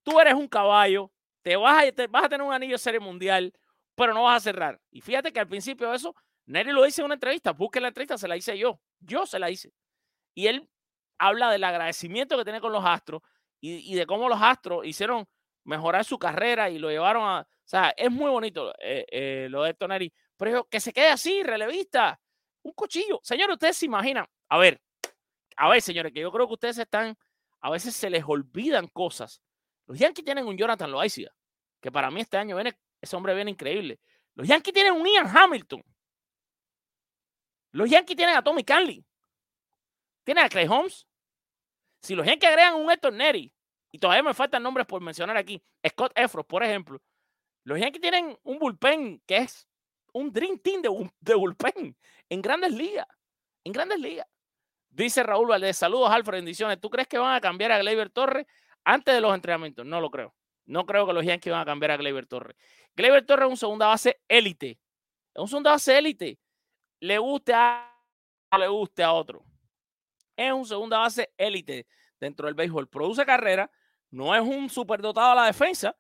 tú eres un caballo, te vas, a, te vas a tener un anillo de serie mundial, pero no vas a cerrar. Y fíjate que al principio de eso, Neri lo dice en una entrevista, busque la entrevista, se la hice yo, yo se la hice. Y él habla del agradecimiento que tiene con los Astros y, de cómo los Astros hicieron mejorar su carrera y lo llevaron a... O sea, es muy bonito eh, eh, lo de Héctor Neri, pero que se quede así, relevista, un cuchillo. Señores, ustedes se imaginan, a ver, a ver, señores, que yo creo que ustedes están, a veces se les olvidan cosas. Los Yankees tienen un Jonathan Loaiziga, que para mí este año viene, ese hombre viene increíble. Los Yankees tienen un Ian Hamilton. Los Yankees tienen a Tommy Canley. Tienen a Clay Holmes. Si los Yankees agregan un Héctor Neri, y todavía me faltan nombres por mencionar aquí, Scott Efros, por ejemplo, los Yankees tienen un bullpen que es un Dream Team de, bu- de bullpen en grandes ligas. En grandes ligas. Dice Raúl Valdés, saludos Alfred, bendiciones. ¿Tú crees que van a cambiar a Gleyber Torres antes de los entrenamientos? No lo creo. No creo que los Yankees van a cambiar a Gleyber Torres. Gleyber Torres es un segunda base élite. Es un segunda base élite. Le guste a le guste a otro. Es un segunda base élite dentro del béisbol. Produce carrera. No es un superdotado a la defensa,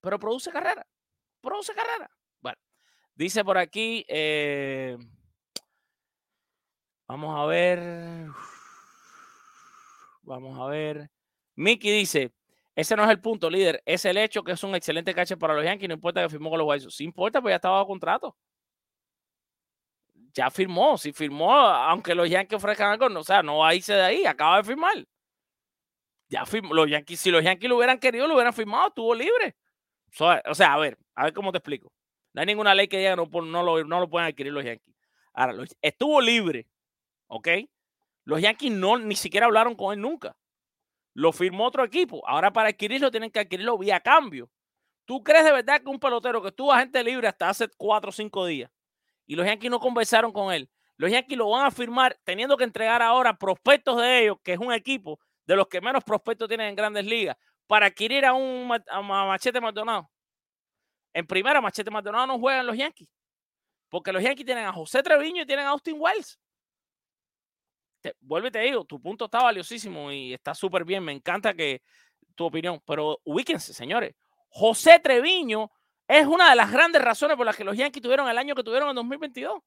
pero produce carrera. Produce carrera. Bueno, dice por aquí. eh, vamos a ver. Vamos a ver. Mickey dice: Ese no es el punto, líder. Es el hecho que es un excelente catcher para los Yankees. No importa que firmó con los White Sox. Sí importa, pues ya estaba bajo contrato. Ya firmó. Si firmó, aunque los Yankees ofrezcan algo, no, o sea, no va a irse de ahí. Acaba de firmar. Ya firmó. Los Yankees, si los Yankees lo hubieran querido, lo hubieran firmado. Estuvo libre. O sea, a ver, a ver cómo te explico. No hay ninguna ley que diga no, no, lo, no lo pueden adquirir los Yankees. Ahora, estuvo libre, ¿ok? Los Yankees no, ni siquiera hablaron con él nunca. Lo firmó otro equipo. Ahora para adquirirlo tienen que adquirirlo vía cambio. ¿Tú crees de verdad que un pelotero que estuvo agente libre hasta hace cuatro o cinco días y los Yankees no conversaron con él? Los Yankees lo van a firmar teniendo que entregar ahora prospectos de ellos, que es un equipo de los que menos prospectos tienen en grandes ligas, para adquirir a un a Ma- Machete Maldonado. En primera, Machete Maldonado no juega en los Yankees. Porque los Yankees tienen a José Treviño y tienen a Austin Wells. Te, vuelvo y te digo, tu punto está valiosísimo y está súper bien. Me encanta que tu opinión. Pero ubíquense, señores. José Treviño es una de las grandes razones por las que los Yankees tuvieron el año que tuvieron en 2022.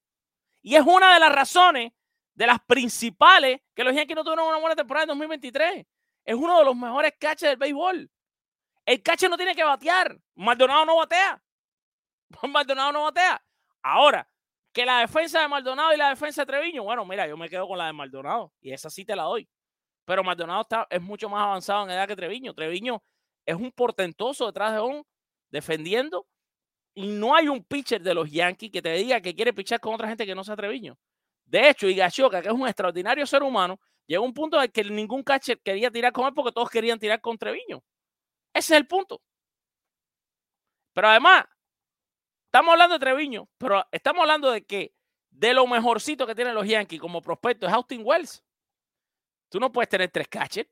Y es una de las razones de las principales que los Yankees no tuvieron una buena temporada en 2023. Es uno de los mejores catches del béisbol. El catcher no tiene que batear. Maldonado no batea. Maldonado no batea. Ahora, que la defensa de Maldonado y la defensa de Treviño, bueno, mira, yo me quedo con la de Maldonado y esa sí te la doy. Pero Maldonado está, es mucho más avanzado en edad que Treviño. Treviño es un portentoso detrás de un defendiendo y no hay un pitcher de los Yankees que te diga que quiere pichar con otra gente que no sea Treviño. De hecho, Higashioka, que es un extraordinario ser humano, llegó a un punto en que ningún catcher quería tirar con él porque todos querían tirar con Treviño. Ese es el punto. Pero además, estamos hablando de Treviño, pero estamos hablando de que de lo mejorcito que tienen los Yankees como prospecto es Austin Wells. Tú no puedes tener tres catchers.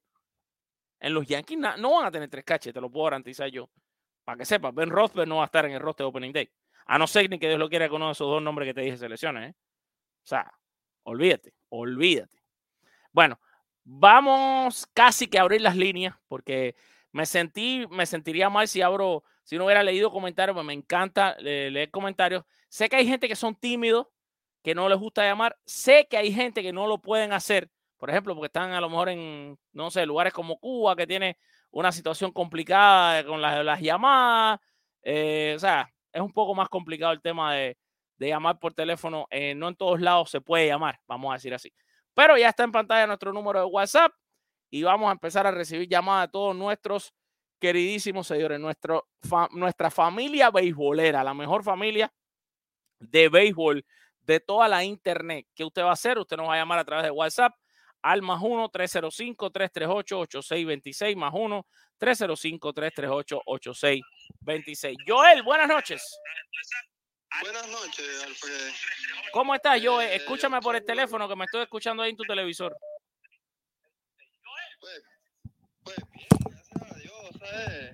En los Yankees no van a tener tres catchers, te lo puedo garantizar yo. Para que sepas, Ben Rothberg no va a estar en el roster de Opening Day. A no ser ni que Dios lo quiera con uno de esos dos nombres que te dije selecciones. ¿eh? O sea, olvídate, olvídate. Bueno, vamos casi que a abrir las líneas porque me sentí, me sentiría mal si abro, si no hubiera leído comentarios, pues me encanta eh, leer comentarios. Sé que hay gente que son tímidos, que no les gusta llamar. Sé que hay gente que no lo pueden hacer, por ejemplo, porque están a lo mejor en, no sé, lugares como Cuba, que tiene una situación complicada con las, llamadas. eh, o sea, es un poco más complicado el tema de, de llamar por teléfono. eh, no en todos lados se puede llamar, vamos a decir así. Pero ya está en pantalla nuestro número de WhatsApp y vamos a empezar a recibir llamadas de todos nuestros queridísimos seguidores, nuestro, nuestra familia beisbolera, la mejor familia de béisbol de toda la internet. ¿Qué usted va a hacer? Usted nos va a llamar a través de WhatsApp al más 1-305-338-8626, más 1-305-338-8626. Joel, buenas noches. Buenas noches, Alfred. ¿Cómo estás, Joel? Eh, Escúchame por el teléfono que me estoy escuchando ahí en tu televisor. Pues, pues bien, gracias a Dios, ¿sabes?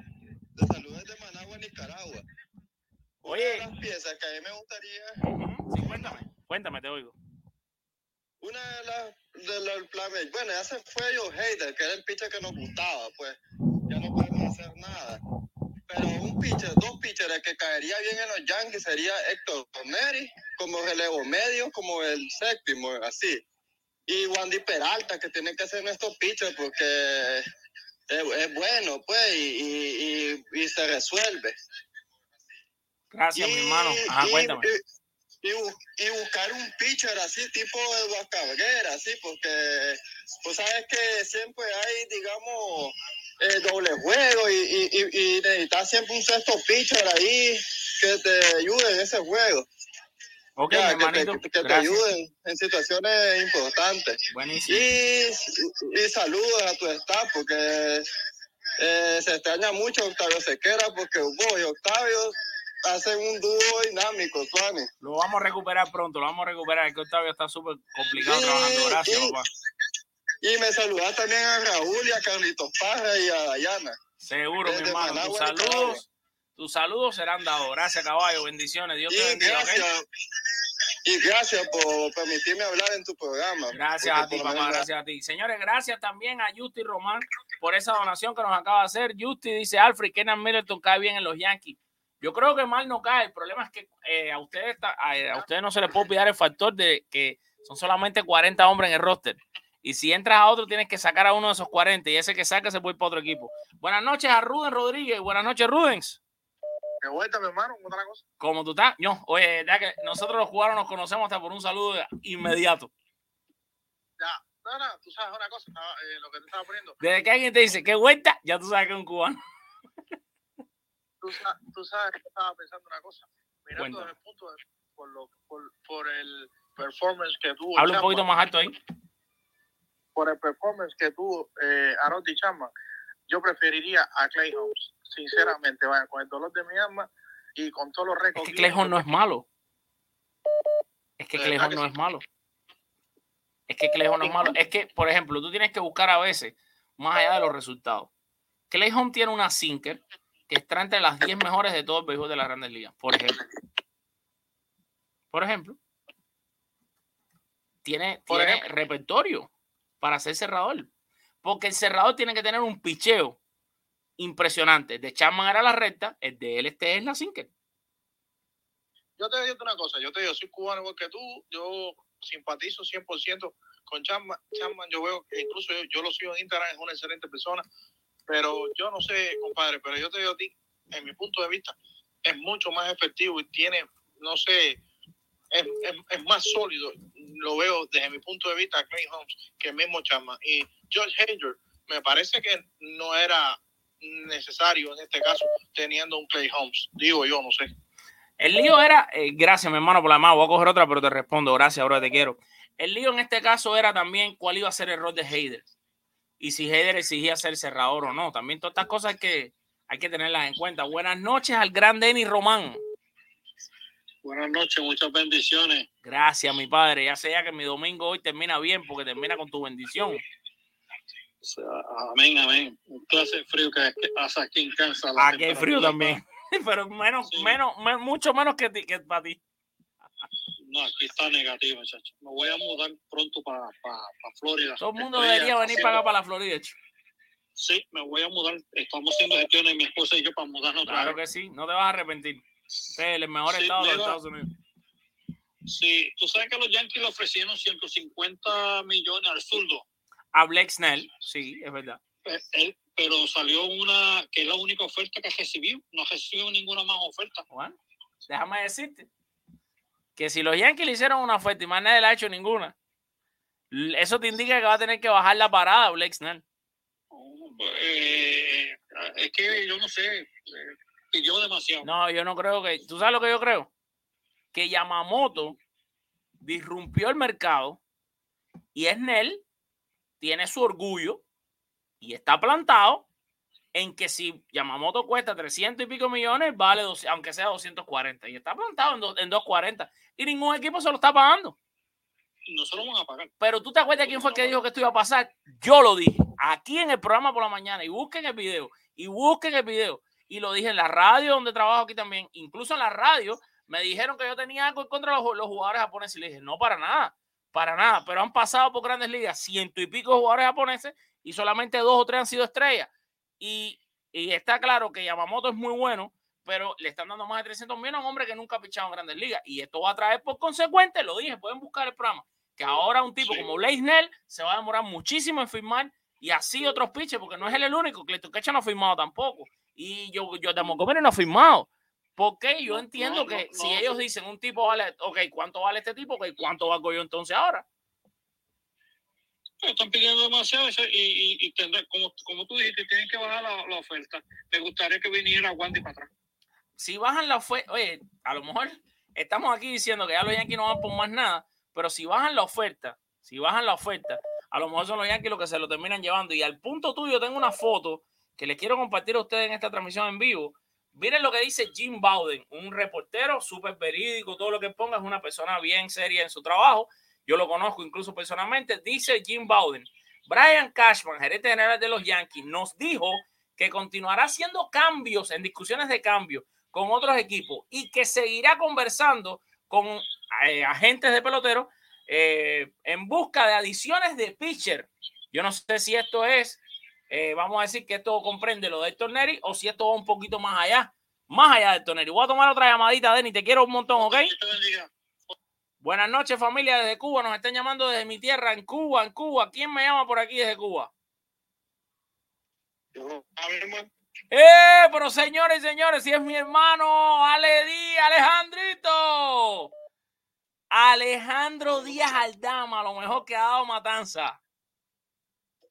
Te saludo desde Managua, Nicaragua. Una Oye. de las piezas que a mí me gustaría, Sí, cuéntame. Cuéntame, te oigo. una de las de los planes, bueno, ya se fue Joe Hader, que era el pitcher que nos gustaba, pues ya no podemos hacer nada. Pero un pitcher, dos pitchers que caería bien en los Yankees sería Héctor Neri, como relevo medio, como el séptimo, así. Y Wandy Peralta, que tiene que ser nuestro pitcher porque es, es bueno, pues, y, y, y, y se resuelve. Gracias, mi hermano. Ajá, y- cuéntame. Y, y bu- y buscar un pitcher así, tipo de Cabrera, así, porque pues sabes que siempre hay, digamos, eh, doble juego y, y, necesitas siempre un sexto pitcher ahí que te ayude en ese juego. Ok, Ya, que te, que te ayuden en situaciones importantes. Buenísimo. Y, y saludos a tu staff, porque eh, se extraña mucho Octavio Sequera, porque vos y Octavio hacen un dúo dinámico, Tuani. Lo vamos a recuperar pronto, lo vamos a recuperar. Es que Octavio está súper complicado trabajando. Gracias, papá. Y me saluda también a Raúl y a Carlitos Parra y a Dayana. Seguro, mi hermano. Tus saludos, tus saludos serán dados. Gracias, caballo. Bendiciones. Dios te bendiga. y gracias por permitirme hablar en tu programa. Gracias a ti, papá. menos- Gracias a ti. Señores, gracias también a Justy Román por esa donación que nos acaba de hacer. Justy dice, Alfred, Kenan Middleton cae bien en los Yankees. Yo creo que mal no cae. El problema es que eh, a, ustedes a, a ustedes no se les puede olvidar el factor de que son solamente 40 hombres en el roster. Y si entras a otro, tienes que sacar a uno de esos 40 y ese que saca se puede ir para otro equipo. Buenas noches a Ruden Rodríguez. Buenas noches, Rudens. ¿Qué vuelta, mi hermano? ¿Cómo está la cosa? ¿Cómo tú estás? No, oye, ya que nosotros los jugadores nos conocemos hasta por un saludo inmediato. Ya, no, no, tú sabes una cosa, eh, lo que te estaba poniendo. Desde que alguien te dice, ¿qué vuelta? Ya tú sabes que es un cubano. Tú, sa- tú sabes que estaba pensando una cosa. Mirando desde el punto de, por, lo, por, por el performance que tuvo. Habla un poquito más alto ahí. Por el performance que tuvo eh, Arondi Chapman, yo preferiría a Clay Holmes. Sinceramente, vaya, con el dolor de mi alma y con todos los Es récords. que Clejon no es malo. Es que verdad que no es malo. Es que Clejon no es malo. Es que, por ejemplo, tú tienes que buscar a veces más allá de los resultados. Clejon tiene una sinker que está entre las 10 mejores de todo el béisbol de la Grandes Ligas. Por ejemplo. Por ejemplo. Tiene, Por tiene ejemplo. repertorio para ser cerrador. Porque el cerrador tiene que tener un picheo impresionante. De Chapman era la recta, el de él este es la sinker. Yo te digo una cosa, yo te digo, soy cubano igual que tú, yo simpatizo 100% con Chapman. Chapman yo veo que incluso yo, yo lo sigo en Instagram, es una excelente persona, pero yo no sé, compadre, pero yo te digo a ti, en mi punto de vista, es mucho más efectivo y tiene, no sé, es, es, es más sólido, lo veo desde mi punto de vista, Clay Holmes, que el mismo Chapman. Y George Hager, me parece que no era necesario en este caso teniendo un Clay Holmes, digo yo, no sé. El lío era, eh, gracias mi hermano por la mano, voy a coger otra, pero te respondo, gracias, ahora te quiero. El lío en este caso era también cuál iba a ser el rol de Heider y si Heider exigía ser cerrador o no. También todas estas cosas que hay que tenerlas en cuenta. Buenas noches al gran Denis Román. Buenas noches, muchas bendiciones. Gracias, mi padre. Ya sea que mi domingo hoy termina bien porque termina con tu bendición. O sea, amén, amén. Un clase de frío que hace aquí en Kansas. Aquí hay frío también. Pero menos, Sí. menos, me- mucho menos que, que para ti. No, aquí está negativo, muchachos. Me voy a mudar pronto para Florida. Todo el mundo Estoy debería venir para acá, para la Florida. chico. Sí, me voy a mudar. Estamos haciendo gestiones, mi esposa y yo, para mudarnos Claro que sí, no te vas a arrepentir. Es el mejor Sí, estado de los. Estados Unidos. Sí, tú sabes que los Yankees le ofrecieron 150 millones al zurdo. A Blake Snell, sí, es verdad. Eh, él- pero salió una que es la única oferta que recibió. No recibió ninguna más oferta. Bueno, déjame decirte que si los Yankees le hicieron una oferta y más nadie le ha hecho ninguna, eso te indica que va a tener que bajar la parada Blake Snell. Eh, es que yo no sé, eh, pidió demasiado. No, yo no creo que. ¿Tú sabes lo que yo creo? Que Yamamoto disrumpió el mercado y Snell tiene su orgullo y está plantado en que si Yamamoto cuesta 300 y pico millones, vale 200, aunque sea 240. Y está plantado en, en 240. Y ningún equipo se lo está pagando. No se lo van a pagar. Pero tú te acuerdas quién fue el que dijo que esto iba a pasar. Yo lo dije aquí en el programa por la mañana. Y busquen el video. Y busquen el video. Y lo dije en la radio donde trabajo aquí también. Incluso en la radio me dijeron que yo tenía algo en contra de los, los jugadores japoneses. Y le dije, no, para nada. Para nada. Pero han pasado por grandes ligas ciento y pico jugadores japoneses y solamente dos o tres han sido estrellas. Y, y está claro que Yamamoto es muy bueno, pero le están dando más de 300 millones a un hombre que nunca ha pichado en grandes ligas. Y esto va a traer por consecuente, lo dije, pueden buscar el programa, que ahora un tipo Sí. como Blaze Snell se va a demorar muchísimo en firmar y así otros pitchers, porque no es él el único. Clayton Kershaw no ha firmado tampoco. Y yo, yo de Montgomery no ha firmado. Porque yo No, entiendo no, que no, si ellos dicen un tipo vale, ok, ¿cuánto vale este tipo? Ok, ¿cuánto valgo yo entonces ahora? Están pidiendo demasiado eso y, y, y tendrá- como, como tú dijiste, tienen que bajar la, la oferta. Me gustaría que viniera Wandy para atrás. si bajan la oferta, oye, a lo mejor estamos aquí diciendo que ya los Yankees no van por más nada, pero si bajan la oferta, si bajan la oferta, a lo mejor son los Yankees los que se lo terminan llevando. Y al punto tuyo tengo una foto que les quiero compartir a ustedes en esta transmisión en vivo. Miren lo que dice Jim Bowden, un reportero súper verídico, todo lo que ponga es una persona bien seria en su trabajo. Yo lo conozco incluso personalmente. Dice Jim Bowden, Brian Cashman, gerente general de los Yankees, nos dijo que continuará haciendo cambios en discusiones de cambio con otros equipos y que seguirá conversando con eh, agentes de peloteros eh, en busca de adiciones de pitcher. Yo no sé si esto es, eh, vamos a decir que esto comprende lo de Héctor Neri o si esto va un poquito más allá, más allá de Héctor Neri. Voy a tomar otra llamadita, Denny, te quiero un montón, ¿ok? Buenas noches, familia desde Cuba. Nos están llamando desde mi tierra, en Cuba, en Cuba. ¿Quién me llama por aquí desde Cuba? ¡Eh! Pero señores y señores, si es mi hermano Ale Díaz, Alejandrito. Alejandro Díaz Aldama, lo mejor que ha dado Matanza.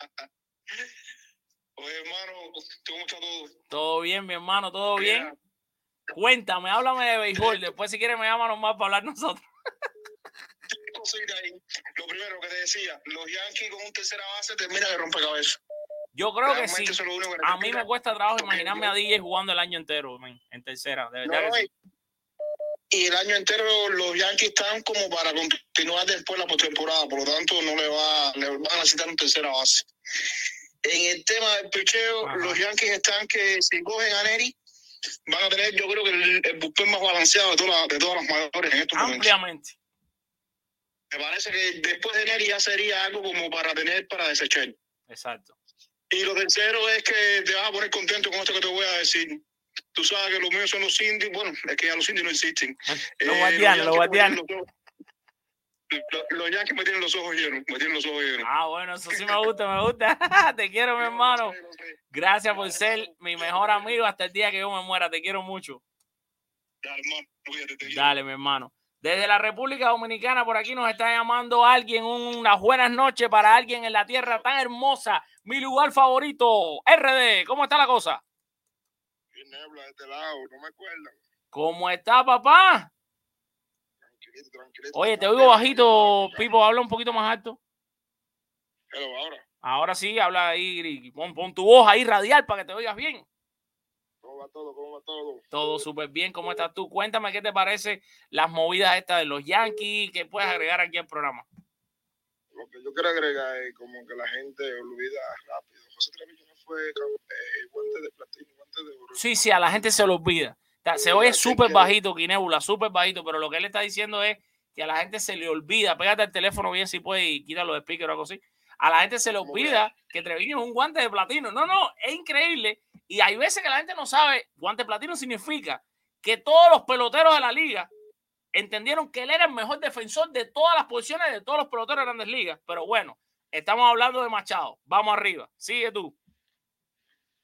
oye, hermano, ¿cómo está todo? Todo bien, mi hermano, todo bien. Cuéntame, háblame de béisbol. Después, si quieres, me llama nomás para hablar nosotros. Lo primero que te decía, los Yankees con un tercera base terminan de rompecabezas. Yo creo que sí. A mí me cuesta trabajo imaginarme yo- a DJ jugando el año entero, en tercera. De verdad No, que sí. y el año entero los Yankees están como para continuar después la postemporada, por lo tanto no le va, le van a necesitar un tercera base. En el tema del picheo, Ajá. los Yankees están que si cogen a Neri, van a tener yo creo que el, el bullpen más balanceado de, todas las- de todas las mayores en estos momentos. Ampliamente. Me parece que después de Neri ya sería algo como para tener para desechar. Exacto. Y lo tercero es que te vas a poner contento con esto que te voy a decir. Tú sabes que los míos son los indios. Bueno, es que ya los indios no existen. Los Eh, guardianes, los guardianes. los- Los, Yankees me tienen los ojos llenos, me tienen los ojos llenos. Ah, bueno, eso sí me gusta, me gusta. Te quiero, mi hermano. Gracias por ser mi mejor amigo hasta el día que yo me muera. Te quiero mucho. Dale, hermano. Dale, mi hermano. Desde la República Dominicana, por aquí nos está llamando alguien. Unas buenas noches para alguien en la tierra tan hermosa. Mi lugar favorito, RD. ¿Cómo está la cosa? Y Nebla de este lado, no me acuerdo. ¿Cómo está, papá? Oye, te oigo bajito, Pipo. Habla un poquito más alto. Hello, ahora. Ahora sí, habla ahí. Pon, pon tu voz ahí radial para que te oigas bien. ¿Cómo va todo? ¿Cómo va todo? Todo súper bien. ¿Cómo estás tú? Cuéntame qué te parece las movidas estas de los Yankees. ¿Qué puedes agregar aquí al programa? Lo que yo quiero agregar es como que la gente olvida rápido. José Treviño no fue eh, guante de platino, guante de oro. Sí, sí, a la gente se lo olvida. Sea, Se oye súper bajito, Quinébula, súper bajito, pero lo que él está diciendo es que a la gente se le olvida. Pégate el teléfono bien si puedes y quítalo de speaker o algo así. A la gente se le olvida que Treviño es un guante de platino. No, no, es increíble. Y hay veces que la gente no sabe, guante de platino significa que todos los peloteros de la liga entendieron que él era el mejor defensor de todas las posiciones de todos los peloteros de grandes ligas. Pero bueno, estamos hablando de Machado. Vamos arriba. Sigue tú.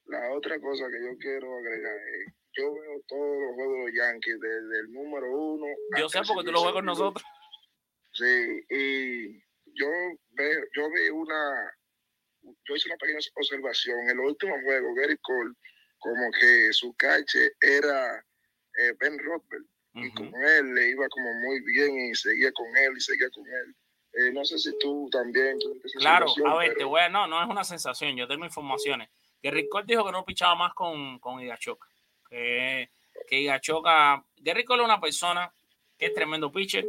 La otra cosa que yo quiero agregar es, yo veo todos los juegos de los Yankees, desde el número uno. Yo sé porque tú lo juegas con nosotros. Sí, y yo veo, yo vi una, yo hice una pequeña observación. En el último juego, Gary Cole, como que su cache era eh, Ben Rothberg, y con él le iba como muy bien y seguía con él y seguía con él. Eh, no sé si tú también Claro, a ver, te pero- voy a, no, no es una sensación, yo tengo informaciones. Que Ricol dijo que no pichaba más con, con Igachoca. Que, que Igachoca, Gary Cole es una persona que es tremendo pitcher,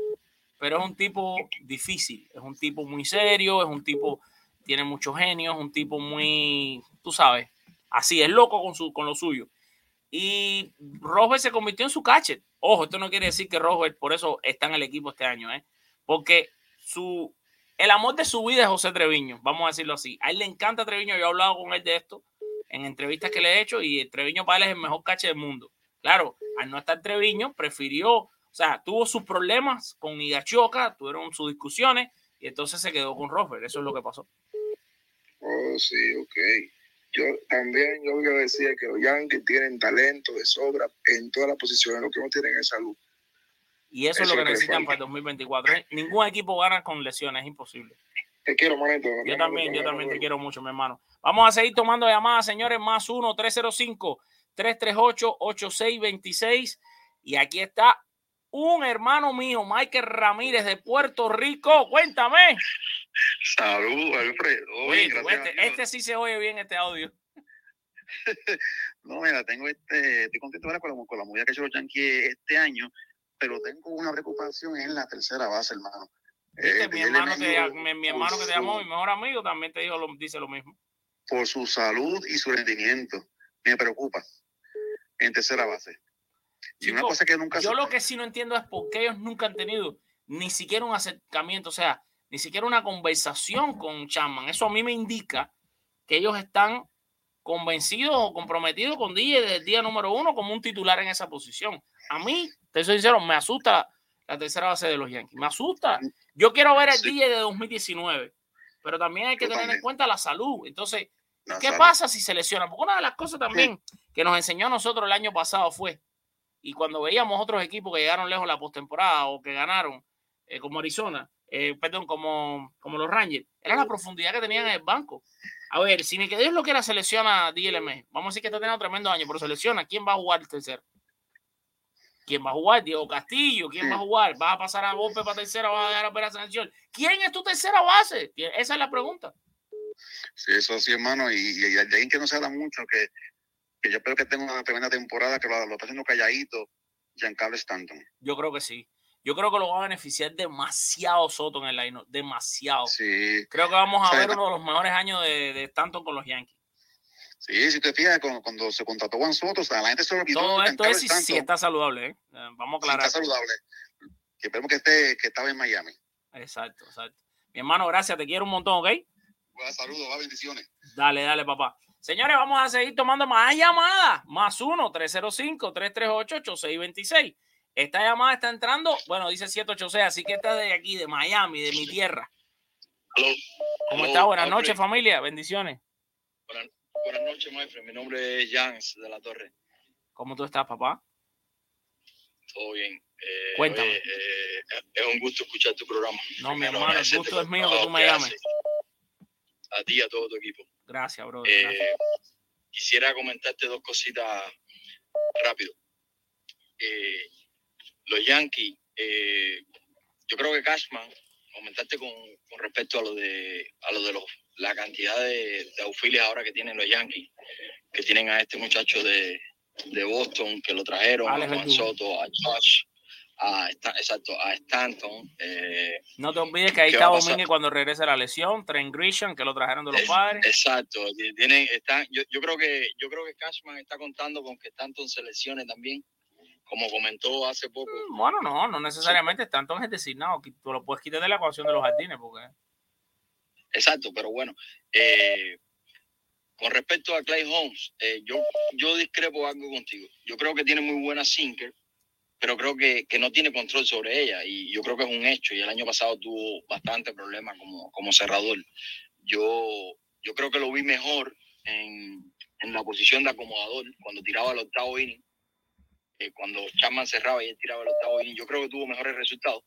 pero es un tipo difícil, es un tipo muy serio, es un tipo, tiene mucho genio, es un tipo muy, tú sabes, así, es loco con, su, con lo suyo. Y Rosberg se convirtió en su catcher. Ojo, esto no quiere decir que Rosberg por eso está en el equipo este año, ¿eh? Porque su, el amor de su vida es José Treviño, vamos a decirlo así. A él le encanta Treviño, yo he hablado con él de esto en entrevistas que le he hecho y Treviño para él es el mejor catcher del mundo. Claro, al no estar Treviño, prefirió, o sea, tuvo sus problemas con Igachoca, tuvieron sus discusiones y entonces se quedó con Rosberg. Eso es lo que pasó. Oh, sí, ok. Yo también, yo voy a decir que los Yankees tienen talento de sobra en todas las posiciones, lo que no tienen es salud. Y eso, es Eso lo es que lo que necesitan para el 2024. ¿eh? Ningún equipo gana con lesiones, es imposible. Te quiero, manito. Yo también, yo también te quiero mucho, mi hermano. Vamos a seguir tomando llamadas, señores. Más 1-305-338-8626. Y aquí está un hermano mío, Michael Ramírez de Puerto Rico. Cuéntame. Saludos, Alfredo. Oye, este, este sí se oye bien, este audio. No, mira, tengo este, estoy contento ahora con la, con la movida que ha hecho los Yankees este año, pero tengo una preocupación en la tercera base, hermano. ¿Viste? Eh, mi, hermano Emilio, mi, mi hermano que te llamó, mi mejor amigo, también te dijo lo, dice lo mismo. Por su salud y su rendimiento, me preocupa en tercera base. Y una Chico, cosa que nunca Yo se- lo que sí no entiendo es por qué ellos nunca han tenido ni siquiera un acercamiento, o sea, ni siquiera una conversación con Chapman. Eso a mí me indica que ellos están convencidos o comprometidos con DJ desde el día número uno como un titular en esa posición. A mí, te soy sincero, me asusta la tercera base de los Yankees. Me asusta. Yo quiero ver el Sí. DJ de 2019, pero también hay que Yo tener en cuenta la salud. Entonces, la ¿Qué salud. pasa si se lesiona? Porque una de las cosas también que nos enseñó a nosotros el año pasado fue, y cuando veíamos otros equipos que llegaron lejos en la postemporada o que ganaron, eh, como Arizona, eh, perdón, como, como los Rangers, era la profundidad que tenían en el banco. A ver, si ni que Dios lo quiera, selecciona DLM. Vamos a decir que está teniendo tremendo año, pero selecciona. ¿Quién va a jugar el tercero? ¿Quién va a jugar? Diego Castillo. ¿Quién va a jugar? ¿Vas a pasar a golpe para tercera? ¿Vas a dejar a ver a selección? ¿Quién es tu tercera base? Esa es la pregunta. Sí, eso sí, hermano, y, y, y que no se habla mucho, que, que yo espero que tenga una tremenda temporada, que lo, lo está haciendo calladito, Giancarlo Stanton. Yo creo que sí. Yo creo que lo va a beneficiar demasiado Soto en el line demasiado. Sí, Creo que vamos a ver no. uno de los mejores años de, de Stanton con los Yankees. Sí, si te fijas, cuando, cuando se contrató Juan Soto, o sea, la gente se lo olvidó. Todo esto es si, está saludable. ¿eh? Eh, Vamos a aclarar. está saludable. Que esperemos que esté, que estaba en Miami. Exacto, exacto. Mi hermano, gracias. Te quiero un montón, ¿ok? Bueno, saludos, va, bendiciones. Dale, dale, papá. Señores, vamos a seguir tomando más llamadas. Más 1-305-338-8626. Esta llamada está entrando, bueno, dice 786, así que esta es de aquí, de Miami, de mi tierra. ¿Cómo Aló, está? Buenas noches, familia. Bendiciones. Buenas, buenas noches, maestro. Mi nombre es Jans de la Torre. ¿Cómo tú estás, papá? Todo bien. Eh, Cuéntame. oye, eh, es un gusto escuchar tu programa. No, mi hermano, el gusto es mío que tú me llames. A ti y a todo tu equipo. Gracias, bro. Eh, quisiera comentarte dos cositas rápido. Eh, los Yankees, eh, yo creo que Cashman, comentarte con, con respecto a lo de a lo de los la cantidad de, de outfielders ahora que tienen los Yankees, que tienen a este muchacho de, de Boston, que lo trajeron, Alex a Juan. Soto, a Josh, a, exacto, a Stanton, eh, No te olvides que ahí ¿Qué está? Domínguez cuando regrese la lesión, Trent Grisham, que lo trajeron de los Es- padres. Exacto, ti- tienen, están, yo, yo creo que yo creo que Cashman está contando con que Stanton se lesione también, como comentó hace poco. Bueno, no, no necesariamente. Stanton es designado. Tú lo puedes quitar de la ecuación de los jardines, porque Exacto, pero bueno, eh, con respecto a Clay Holmes, eh, yo, yo discrepo algo contigo. Yo creo que tiene muy buena sinker, pero creo que, que no tiene control sobre ella y yo creo que es un hecho y el año pasado tuvo bastante problemas como, como cerrador. Yo, yo creo que lo vi mejor en, en la posición de acomodador cuando tiraba el octavo inning, eh, cuando Chapman cerraba y él tiraba el octavo inning. Yo creo que tuvo mejores resultados.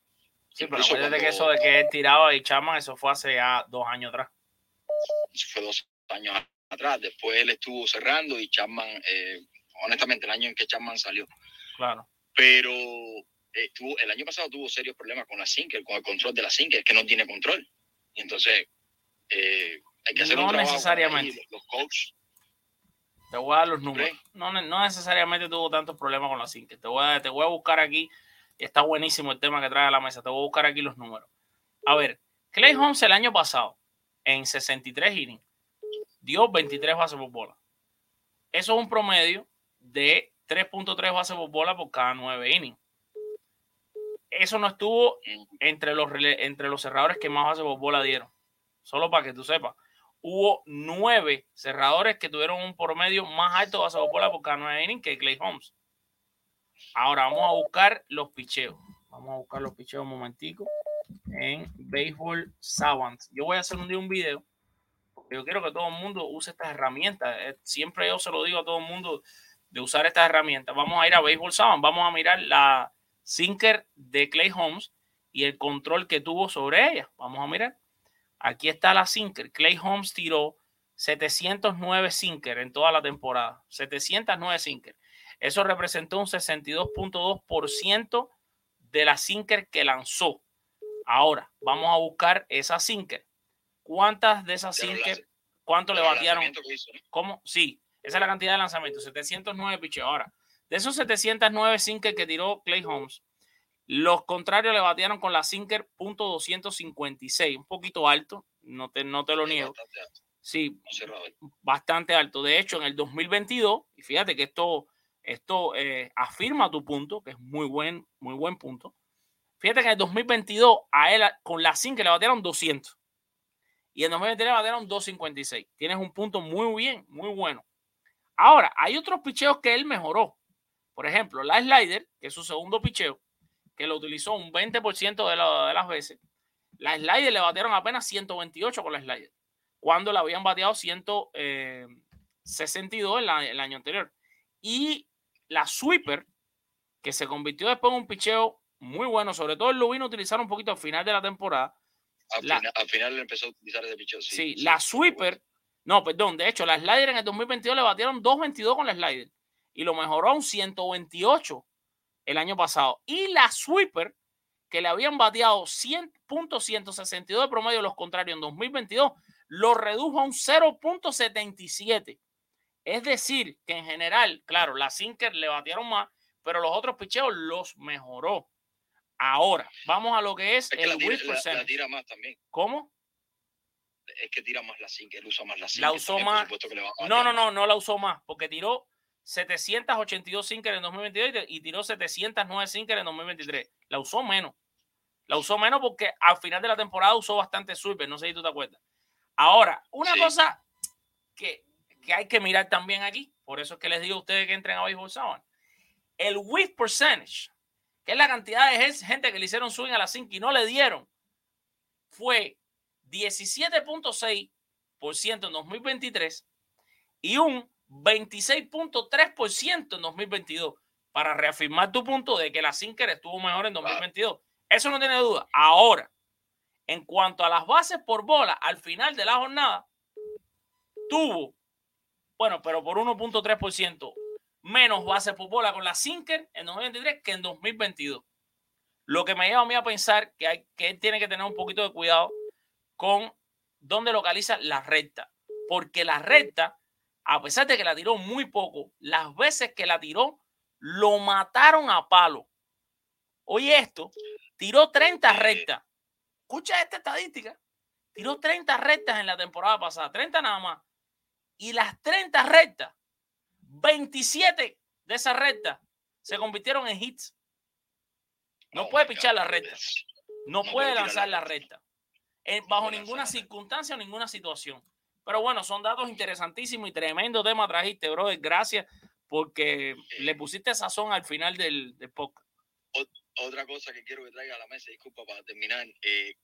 Sí, pero Incluso acuérdate que eso de que él tiraba y Chapman, eso fue hace ya dos años atrás. Eso fue dos años atrás. Después él estuvo cerrando y Chapman, eh, honestamente, el año en que Chapman salió. Claro. Pero eh, tuvo, el año pasado tuvo serios problemas con la sinker, con el control de la sinker, que no tiene control. Y entonces eh, hay que hacer No un trabajo. necesariamente. ahí, los coaches. Te voy a dar los números. No, no necesariamente tuvo tantos problemas con la Sinker. Te voy a, te voy a buscar aquí. Está buenísimo el tema que trae a la mesa. Te voy a buscar aquí los números. A ver, Clay Holmes el año pasado, en 63 innings, dio 23 bases por bola. Eso es un promedio de 3.3 bases por bola por cada 9 innings. Eso no estuvo entre los, entre los cerradores que más bases por bola dieron. Solo para que tú sepas. Hubo nueve cerradores que tuvieron un promedio más alto de bases por bola por cada 9 innings que Clay Holmes. Ahora vamos a buscar los picheos. Vamos a buscar los picheos un momentico en Baseball Savant. Yo voy a hacer un un video porque yo quiero que todo el mundo use estas herramientas. Eh, Siempre yo se lo digo a todo el mundo de usar estas herramientas. Vamos a ir a Baseball Savant, vamos a mirar la sinker de Clay Holmes y el control que tuvo sobre ella. Vamos a mirar. Aquí está la sinker. Clay Holmes tiró 709 sinker en toda la temporada. 709 sinker. Eso representó un 62.2% de la sinker que lanzó. Ahora, vamos a buscar esa sinker. ¿Cuántas de esas sinker, cuánto le batearon? ¿Cómo? Sí, esa es la cantidad de lanzamientos, 709 picheos. Ahora, de esos 709 sinker que tiró Clay Holmes, los contrarios le batearon con la sinker .256, un poquito alto, no te, no te lo niego. Sí, bastante alto. De hecho, en el 2022, y fíjate que esto, esto eh, afirma tu punto, que es muy buen, muy buen punto. Fíjate que en el 2022 a él con la sinker le batearon 200 y en 2023 le batearon 256. Tienes un punto muy bien, muy bueno. Ahora, hay otros picheos que él mejoró. Por ejemplo, la slider, que es su segundo picheo, que lo utilizó un 20% de, la- de las veces. La slider le batearon apenas 128 con la slider, cuando le habían bateado 162 en la- el año anterior. Y la sweeper, que se convirtió después en un picheo muy bueno, sobre todo él lo vino a utilizar un poquito al final de la temporada. Al, La- final, al final empezó a utilizar ese picheo. Sí, Sí, sí. la sweeper, no, perdón, de hecho, la slider en el 2022 le batieron 2.22 con la slider y lo mejoró a un 128 el año pasado. Y la sweeper, que le habían bateado 100.162 de promedio los contrarios en 2022, lo redujo a un 0.77. Es decir, que en general, claro, la sinker le batearon más, pero los otros picheos los mejoró. Ahora, vamos a lo que es, Es que el la tira, la- tira más también. ¿Cómo? Es que tira más la sinker, usa más la sinker. La usó también, más. No, no, no, no la usó más, porque tiró 782 sinker en 2022 y tiró 709 sinker en 2023. La usó menos. La usó menos porque al final de la temporada usó bastante sweeper, no sé si tú te acuerdas. Ahora, una Sí. cosa que, que hay que mirar también aquí, por eso es que les digo a ustedes que entren a Baseball Savant. El whiff percentage que es la cantidad de gen- gente que le hicieron swing a la Cinca y no le dieron, fue 17.6% en 2023 y un 26.3% en 2022 para reafirmar tu punto de que la Sinker estuvo mejor en 2022. Eso no tiene duda. Ahora, en cuanto a las bases por bola, al final de la jornada, tuvo, bueno, pero por 1.3% menos bases por bola con la Sinker en 2023 que en 2022. Lo que me lleva a mí a pensar que, hay, que él tiene que tener un poquito de cuidado con dónde localiza la recta. Porque la recta, a pesar de que la tiró muy poco, las veces que la tiró, lo mataron a palo. Oye esto, tiró 30 rectas. Escucha esta estadística. Tiró 30 rectas en la temporada pasada, 30 nada más. Y las 30 rectas, 27 de esas rectas se convirtieron en hits. No Oh puede pichar God. la recta. No, No puede lanzar la la recta. Eh, bajo ninguna circunstancia o ninguna situación. Pero bueno, son datos interesantísimos y tremendo tema trajiste, brother. Gracias porque le pusiste sazón al final del, del podcast. Otra cosa que quiero que traiga a la mesa, disculpa para terminar, eh,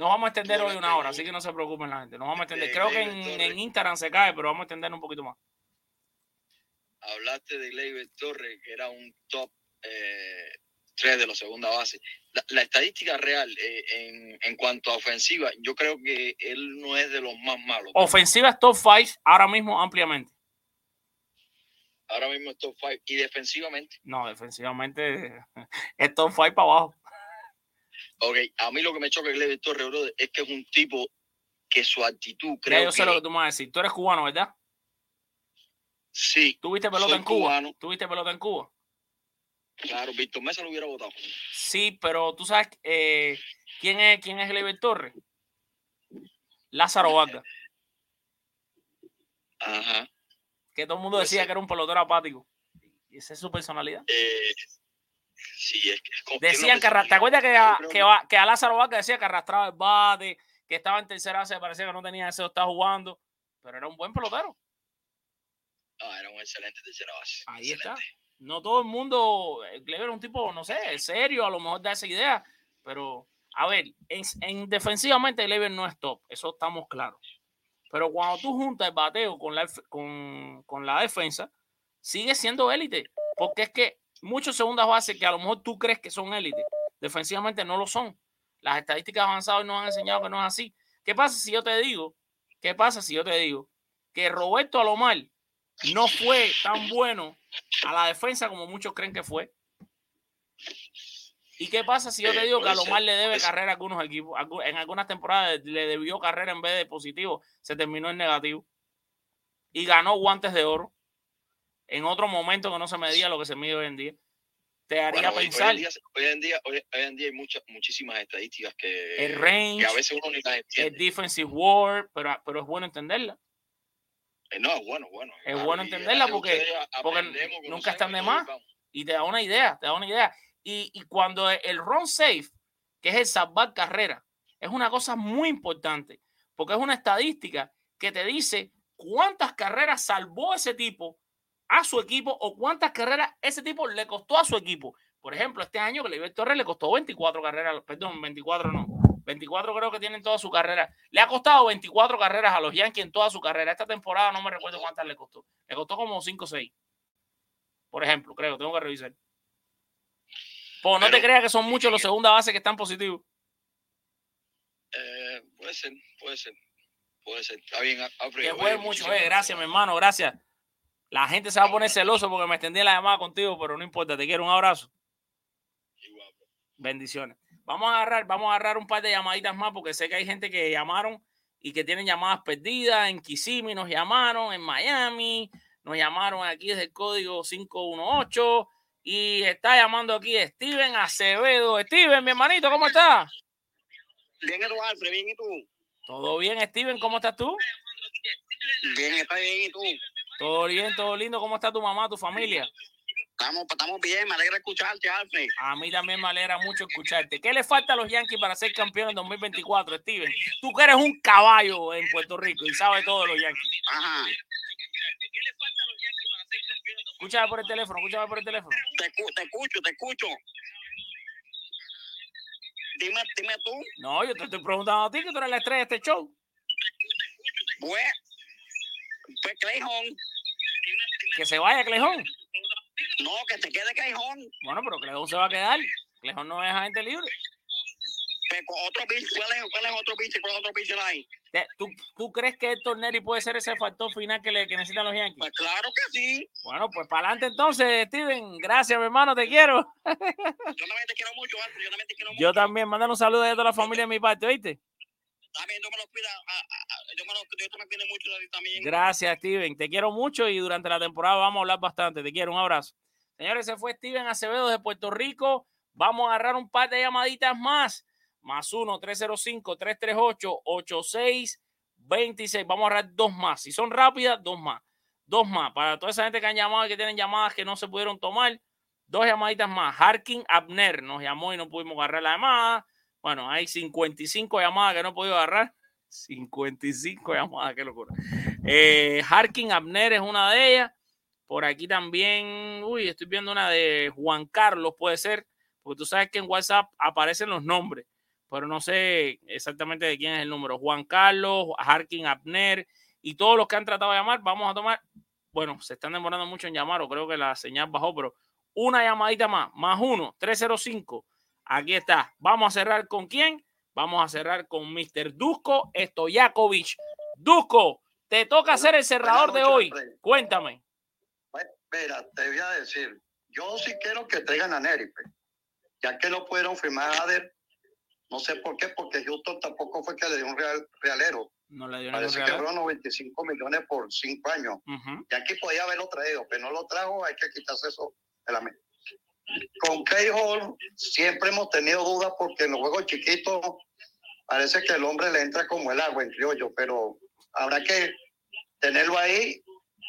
Nos vamos a extender hoy una hora, así que no se preocupen la gente. Nos vamos a extender. de Creo que en, en Instagram se cae, pero vamos a extender un poquito más. hablaste de Gleyber Torres, que era un top 3 de los segunda base. La, la estadística real eh, en, en cuanto a ofensiva, yo creo que él no es de los más malos. Ofensiva es top 5 ahora mismo ampliamente. Ahora mismo es top 5 y defensivamente. No, defensivamente es top 5 para abajo. Ok, a mí lo que me choca de Gleyber Torres, brother, es que es un tipo que su actitud, Ya creo yo sé que lo que tú me vas a decir. Tú eres cubano, ¿verdad? sí, ¿Tuviste pelota Soy en Cuba? cubano. ¿Tuviste pelota en Cuba? claro, Víctor Mesa lo hubiera votado. Sí, pero tú sabes eh, quién es quién es Gleyber Torres. Lázaro Vargas, Ajá. que todo el mundo decía que era un pelotero apático. Y esa es su personalidad. Eh, sí, es es Decían que ¿te acuerdas que a, que, va- que a Lázaro Vargas decía que arrastraba el bate, que estaba en tercera base, parecía que no tenía deseo de estar jugando, pero era un buen pelotero. Ah, era un excelente tercera base. Ahí está. No todo el mundo, eh, Gleyber es un tipo, no sé, serio, a lo mejor da esa idea, pero a ver, en, en defensivamente Gleyber no es top, eso estamos claros. Pero cuando tú juntas el bateo con la, con, con la defensa, sigue siendo élite, porque es que muchos segundas bases que a lo mejor tú crees que son élite, defensivamente no lo son. Las estadísticas avanzadas nos han enseñado que no es así. ¿Qué pasa si yo te digo? ¿Qué pasa si yo te digo que Roberto Alomar no fue tan bueno a la defensa como muchos creen que fue? ¿Y qué pasa si yo te Eh, digo que Alomar le debe carrera a algunos equipos? En algunas temporadas le debió carrera en vez de positivo, se terminó en negativo. Y ganó guantes de oro en otro momento que no se medía lo que se mide hoy en día. Te haría Bueno, hoy- pensar Hoy, en día, hoy en día, hoy- hoy en día hay muchas, muchísimas estadísticas que, el range, que a veces uno ni las el entiende. defensive war, pero, pero es bueno entenderla. Eh, No, es bueno, bueno. Es claro, bueno entenderla porque- porque nunca están de más. vamos. y te da una idea, te da una idea. Y, y cuando el run safe, que es el salvar carrera, es una cosa muy importante, porque es una estadística que te dice cuántas carreras salvó ese tipo a su equipo o cuántas carreras ese tipo le costó a su equipo. Por ejemplo, este año que Leiber Torres le costó 24 carreras, perdón, 24 no, 24 creo que tiene en toda su carrera. Le ha costado 24 carreras a los Yankees en toda su carrera. Esta temporada no me recuerdo cuántas le costó. Le costó como 5 o 6. Por ejemplo, creo, tengo que revisar. Pues no te creas que son muchos los segunda base que están positivos. Eh, puede ser, puede ser. Puede ser. Está bien, Alfred. Que jueguen mucho, eh. Gracias, mi hermano, gracias. La gente se va a poner celoso porque me extendí la llamada contigo, pero no importa, te quiero un abrazo. Igual. Bendiciones. Vamos a agarrar, vamos a agarrar un par de llamaditas más porque sé que hay gente que llamaron y que tienen llamadas perdidas. En Kissimmee nos llamaron, en Miami, nos llamaron aquí desde el código 518 y está llamando aquí Steven Acevedo. Steven, mi hermanito, ¿cómo estás? Bien, Alfred, bien, ¿y tú? ¿Todo bien, Steven? ¿Cómo estás tú? Bien, está bien, ¿y tú? Todo bien, todo lindo. ¿Cómo está tu mamá, tu familia? Estamos, estamos bien, me alegra escucharte, Alfred. A mí también me alegra mucho escucharte. ¿Qué le falta a los Yankees para ser campeón en 2024, Steven? Tú que eres un caballo en Puerto Rico y sabes todo de los Yankees. Ajá. Escúchame por el teléfono, escúchame por el teléfono. Te, te escucho, te escucho. dime, dime tú. No, yo te estoy preguntando a ti que tú eres la estrella de este show. Pues, pues Clayhon. Que se vaya Clejón. No, que se quede Clayhon. Bueno, pero Clejón se va a quedar. Clejón no es agente libre. Con otro bicho, ¿cuál es, cuál es otro bicho? ¿Cuál es otro ahí? Te- ¿Tú, ¿Tú crees que Héctor Neri puede ser ese factor final que, le, que necesitan los Yankees? Pues claro que sí. Bueno, pues para adelante entonces, Steven. Gracias, mi hermano, te quiero. Yo también te quiero mucho, Alfred. Yo también te quiero mucho. Yo también, mándale un saludo a toda la familia de mi parte, ¿oíste? También tú me lo cuidas. a- a- a- Yo me lo yo mucho. Gracias, Steven. Te quiero mucho y durante la temporada vamos a hablar bastante. Te quiero, un abrazo. Señores, se fue Steven Acevedo de Puerto Rico. Vamos a agarrar un par de llamaditas más. Más uno, 305-338-8626. Vamos a agarrar dos más. Si son rápidas, dos más. Dos más. Para toda esa gente que han llamado y que tienen llamadas que no se pudieron tomar, dos llamaditas más. Harkin Abner nos llamó y no pudimos agarrar la llamada. Bueno, hay 55 llamadas que no he podido agarrar. 55 llamadas, qué locura. Eh, Harkin Abner es una de ellas. Por aquí también, uy, estoy viendo una de Juan Carlos, puede ser, porque tú sabes que en WhatsApp aparecen los nombres, pero no sé exactamente de quién es el número. Juan Carlos, Harkin Abner y todos los que han tratado de llamar, vamos a tomar, bueno, se están demorando mucho en llamar o creo que la señal bajó, pero una llamadita más, más uno, 305. Aquí está. Vamos a cerrar con quién? Vamos a cerrar con Mr. Dusko Stojakovic. Dusko, te toca ser el cerrador de hoy. Cuéntame. Mira, te voy a decir, yo sí quiero que traigan a Neri, pues, ya que no pudieron firmar a Ader, no sé por qué, porque Houston tampoco fue que le dio un real, realero. No le dio Parece que fueron 95 millones por cinco años. Ujú. Y aquí podía haberlo traído, pero no lo trajo, hay que quitarse eso de la mente. Con Clay Hall siempre hemos tenido dudas porque en los juegos chiquitos parece que el hombre le entra como el agua en criollo, pero habrá que tenerlo ahí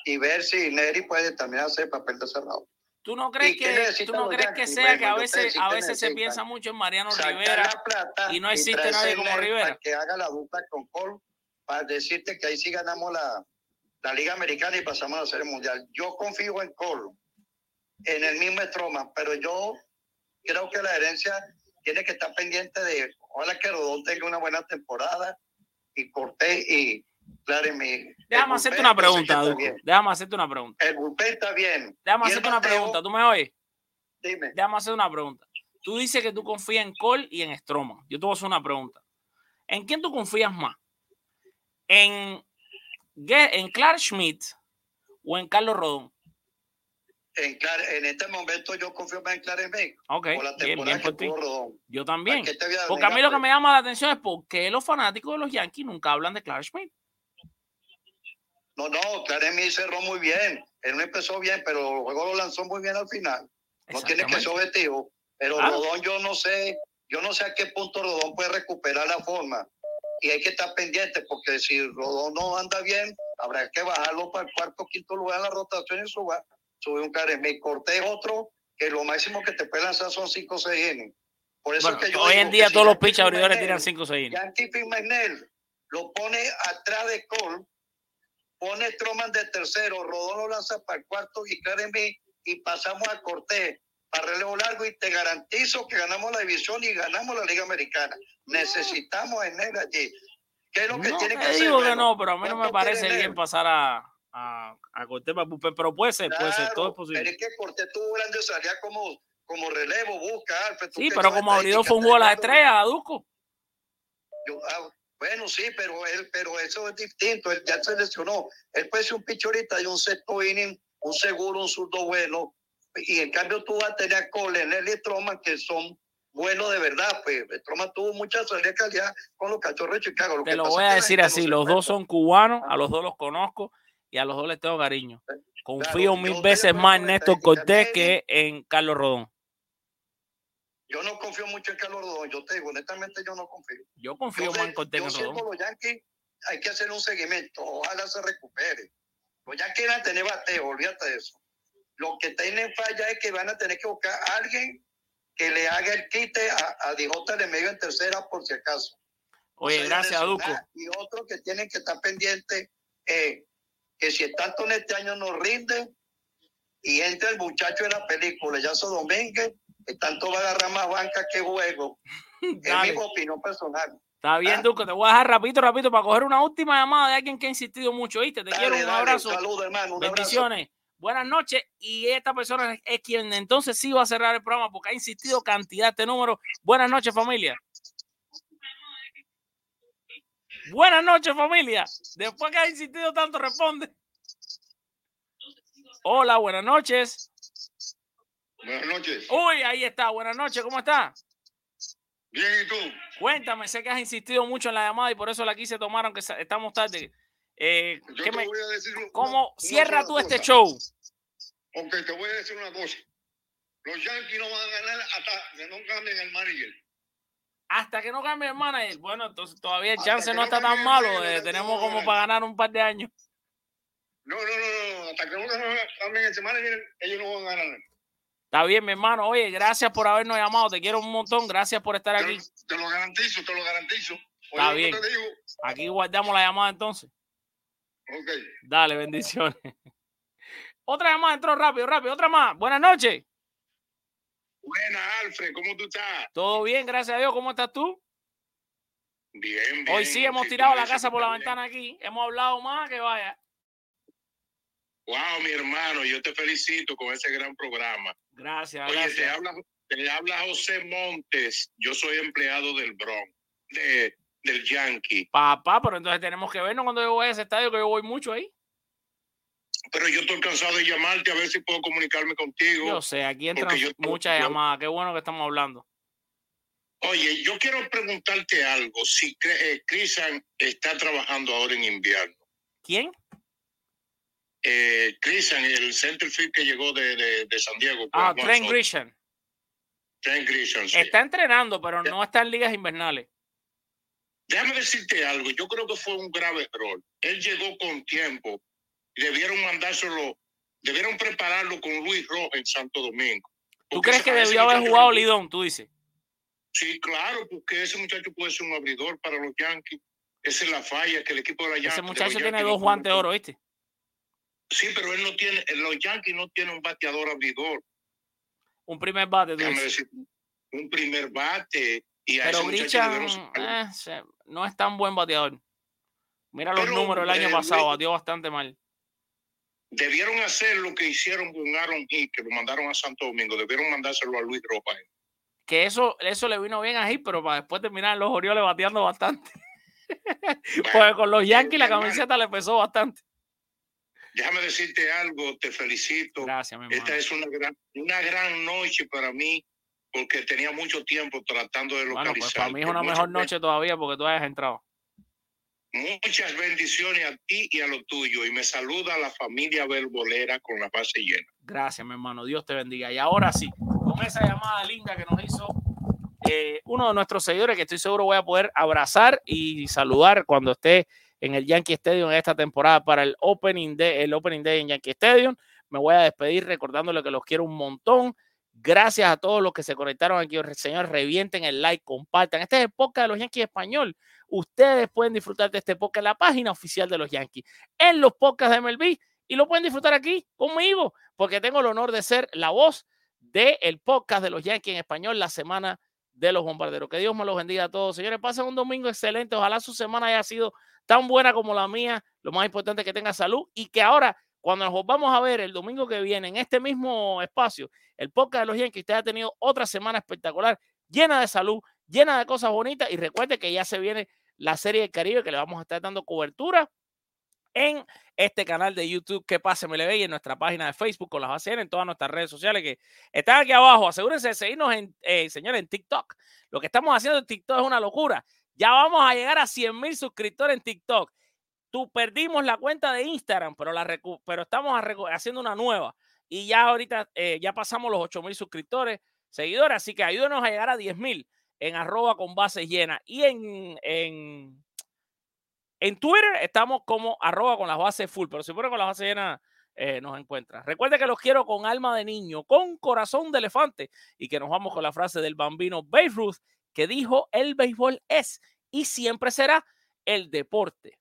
y ver si Neri puede también hacer papel de cerrado. ¿Tú no crees ¿Y que, tú no crees que sea que a veces, a veces se piensa mucho en Mariano Rivera y no existe traerse nadie como Rivera? Para que haga la dupla con Cole para decirte que ahí sí ganamos la, la Liga Americana y pasamos a la Serie Mundial. Yo confío en Cole, en el mismo Stroman, pero yo creo que la herencia tiene que estar pendiente de, ojalá que Rodón tenga una buena temporada y Cortés y Claremont. Déjame hacerte una pregunta, Duco. Déjame hacerte una pregunta. El bullpen está bien. Déjame hacerte una pregunta. ¿Tú me oyes? Dime. Déjame hacer una pregunta. Tú dices que tú confías en Cole y en Stroman. Yo te voy a hacer una pregunta. ¿En quién tú confías más? ¿En, en Clark Schmidt o en Carlos Rodón? En, en este momento yo confío más en Claremont. Ok, por la bien, temporada bien por que ti. Yo también. ¿Para qué te voy a Porque a mí lo que me llama la atención es por qué los fanáticos de los Yankees nunca hablan de Clark Schmidt. No, no, Claremont cerró muy bien. Él no empezó bien, pero el juego lo lanzó muy bien al final. No tiene que ser objetivo. Pero Claro. Rodón, yo no sé, yo no sé a qué punto Rodón puede recuperar la forma. Y hay que estar pendiente, porque si Rodón no anda bien, habrá que bajarlo para el cuarto quinto lugar en la rotación y suba, sube un Claremont. Cortés otro, que lo máximo que te puede lanzar son 5 o 6 innings. Por eso Bueno, es que yo hoy en día todos si los pitchers abridores tiran él, 5 o 6 innings. Yankee firma en él, lo pone atrás de Cole, pone Stroman de tercero, Rodón lo lanza para el cuarto y Claremont y pasamos a Cortés para relevo largo y te garantizo que ganamos la división y ganamos la Liga Americana. Necesitamos en él allí. ¿Qué es lo que No, tiene que te hacer? digo que no, pero a mí no me ¿cuánto parece bien pasar a, a, a Cortés pero puede ser, puede ser, todo es posible. Pero es que Cortés tuvo grande salida como, como relevo, busca, Alfred. Sí, pero como abridor fue un juego de las estrellas, Duco. Yo, ah, bueno, sí, pero él, pero eso es distinto. Él ya se lesionó. Él puede ser un pitcher ahorita de un sexto inning, un seguro, un zurdo bueno. Y en cambio tú vas a tener a Colenel y Stroman que son buenos de verdad. Pues Stroman tuvo mucha salida calidad con los cachorros de Chicago. Lo Te que lo voy a decir no así, los dos son cubanos, a los dos los conozco y a los dos les tengo cariño. Confío mil veces más en Néstor Cortés que en Carlos Rodón. Yo no confío mucho en Carlos Rodón. Yo te digo, honestamente, yo no confío. Yo confío Yo más en Cortés que en Rodón. los Yankees, hay que hacer un seguimiento. Ojalá se recupere. Los Yankees van a tener bateo, olvídate de eso. Lo que tienen falla es que van a tener que buscar a alguien que le haga el quite a, a Dijota de medio en tercera por si acaso. Oye, gracias, Duco. Y otro que tienen que estar pendiente eh, que si tanto en este año no rinde y entra el muchacho de la película, Yaso Domínguez, que tanto va a agarrar más banca que juego. Es mi opinión personal. Está bien, Ah. Te voy a dejar rapidito, rapidito para coger una última llamada de alguien que ha insistido mucho. ¿Viste? Te Dale, quiero. Un dale, abrazo. Saludos, hermano. Un abrazo. Bendiciones. Buenas noches. Y esta persona es quien entonces sí va a cerrar el programa porque ha insistido cantidad de números. Buenas noches, familia. Buenas noches, familia. Después que ha insistido tanto, responde. Hola, buenas noches. Buenas noches. Uy, ahí está. Buenas noches, ¿cómo está? Bien, ¿y tú? Cuéntame, sé que has insistido mucho en la llamada y por eso la quise tomar, aunque estamos tarde. Eh, Yo ¿qué te me- voy a decir una- ¿Cómo una cierra tú este show? Ok, te voy a decir una cosa. Los Yankees no van a ganar hasta que no cambien el manager. Hasta que no cambie el manager. Bueno, entonces todavía el chance no está tan malo. eh, tenemos como para ganar un par de años. No, no, no, no. Hasta que no cambien ese manager, ellos no van a ganar. Está bien, mi hermano. Oye, gracias por habernos llamado. Te quiero un montón. Gracias por estar aquí. Te lo garantizo, te lo garantizo. Está bien. te digo. Aquí guardamos la llamada entonces. Ok. Dale, bendiciones. Otra llamada entró rápido, rápido. Otra más. Buenas noches. Buena, Alfred, ¿cómo tú estás? Todo bien, gracias a Dios. ¿Cómo estás tú? Bien, bien. Hoy sí hemos tirado la casa por la bien. ventana aquí. Hemos hablado más que vaya. Wow, mi hermano, yo te felicito con ese gran programa. Gracias, Oye, te gracias. habla, te habla José Montes. Yo soy empleado del Bronx, de, del Yankee. Papá, pero entonces tenemos que vernos cuando yo voy a ese estadio, que yo voy mucho ahí. Pero yo estoy cansado de llamarte a ver si puedo comunicarme contigo. Yo sé, aquí entran yo- muchas llamadas. Qué bueno que estamos hablando. Oye, yo quiero preguntarte algo. Si eh, Crisan está trabajando ahora en invierno. ¿Quién? Eh, Crisan, el centerfield que llegó de, de, de San Diego. Ah, Trent. Grisham. Trent Grisham, sí. Está entrenando, pero no está en ligas invernales. Déjame decirte algo, yo creo que fue un grave error. Él llegó con tiempo. Debieron mandárselo, debieron prepararlo con Luis Rojas en Santo Domingo. ¿Tú crees que debió haber jugado Lidón, tú dices? Sí, claro, porque ese muchacho puede ser un abridor para los Yankees. Esa es la falla que el equipo de la Yankees. Ese muchacho tiene Yankees dos guantes de oro, ¿viste? Sí, pero él no tiene, los Yankees no tienen un bateador abridor. Un primer bate, tú dices. un primer bate y a Pero sacarlo. eh, no es tan buen bateador. Mira los Pero, números el año eh, pasado, Luis- batió bastante mal. Debieron hacer lo que hicieron con Aaron Hicks, que lo mandaron a Santo Domingo. Debieron mandárselo a Luis Rojas. Que eso, eso le vino bien a pero para después terminar los Orioles bateando bastante. Porque con los Yankees la camiseta le pesó bastante. Déjame decirte algo, te felicito. Gracias, mi. Esta es una gran, una gran noche para mí, porque tenía mucho tiempo tratando de Bueno, localizar. pues para mí es una mejor noche todavía porque tú hayas entrado. Muchas bendiciones a ti y a lo tuyo. Y me saluda la familia Verbolera con la base llena. Gracias, mi hermano. Dios te bendiga. Y ahora sí, con esa llamada linda que nos hizo eh, uno de nuestros seguidores, que estoy seguro voy a poder abrazar y saludar cuando esté en el Yankee Stadium esta temporada para el Opening Day, el Opening Day en Yankee Stadium. Me voy a despedir recordándole que los quiero un montón. Gracias a todos los que se conectaron aquí. Señores, revienten el like, compartan. Este es el podcast de los Yankees Español. Ustedes pueden disfrutar de este podcast en la página oficial de los Yankees, en los podcasts de MLB, y lo pueden disfrutar aquí conmigo, porque tengo el honor de ser la voz del podcast de los Yankees en español la semana de los bombarderos. Que Dios me los bendiga a todos. Señores, pasen un domingo excelente. Ojalá su semana haya sido tan buena como la mía. Lo más importante es que tenga salud y que ahora, cuando nos vamos a ver el domingo que viene en este mismo espacio, el podcast de los Yankees, usted ha tenido otra semana espectacular, llena de salud, llena de cosas bonitas. Y recuerde que ya se viene la serie del Caribe que le vamos a estar dando cobertura en este canal de YouTube que pase MLB y en nuestra página de Facebook con las bases en todas nuestras redes sociales que están aquí abajo. Asegúrense de seguirnos en, eh, señores, en TikTok. Lo que estamos haciendo en TikTok es una locura. Ya vamos a llegar a 100 mil suscriptores en TikTok. Tú perdimos la cuenta de Instagram, pero, la estamos haciendo una nueva. Y ya ahorita eh, ya pasamos los 8 mil suscriptores, seguidores. Así que ayúdenos a llegar a 10 mil en arroba con bases llenas. Y en, en, en Twitter estamos como arroba con las bases full, pero si pone con las bases llenas eh, nos encuentra. Recuerde que los quiero con alma de niño, con corazón de elefante y que nos vamos con la frase del bambino Babe Ruth que dijo el béisbol es y siempre será el deporte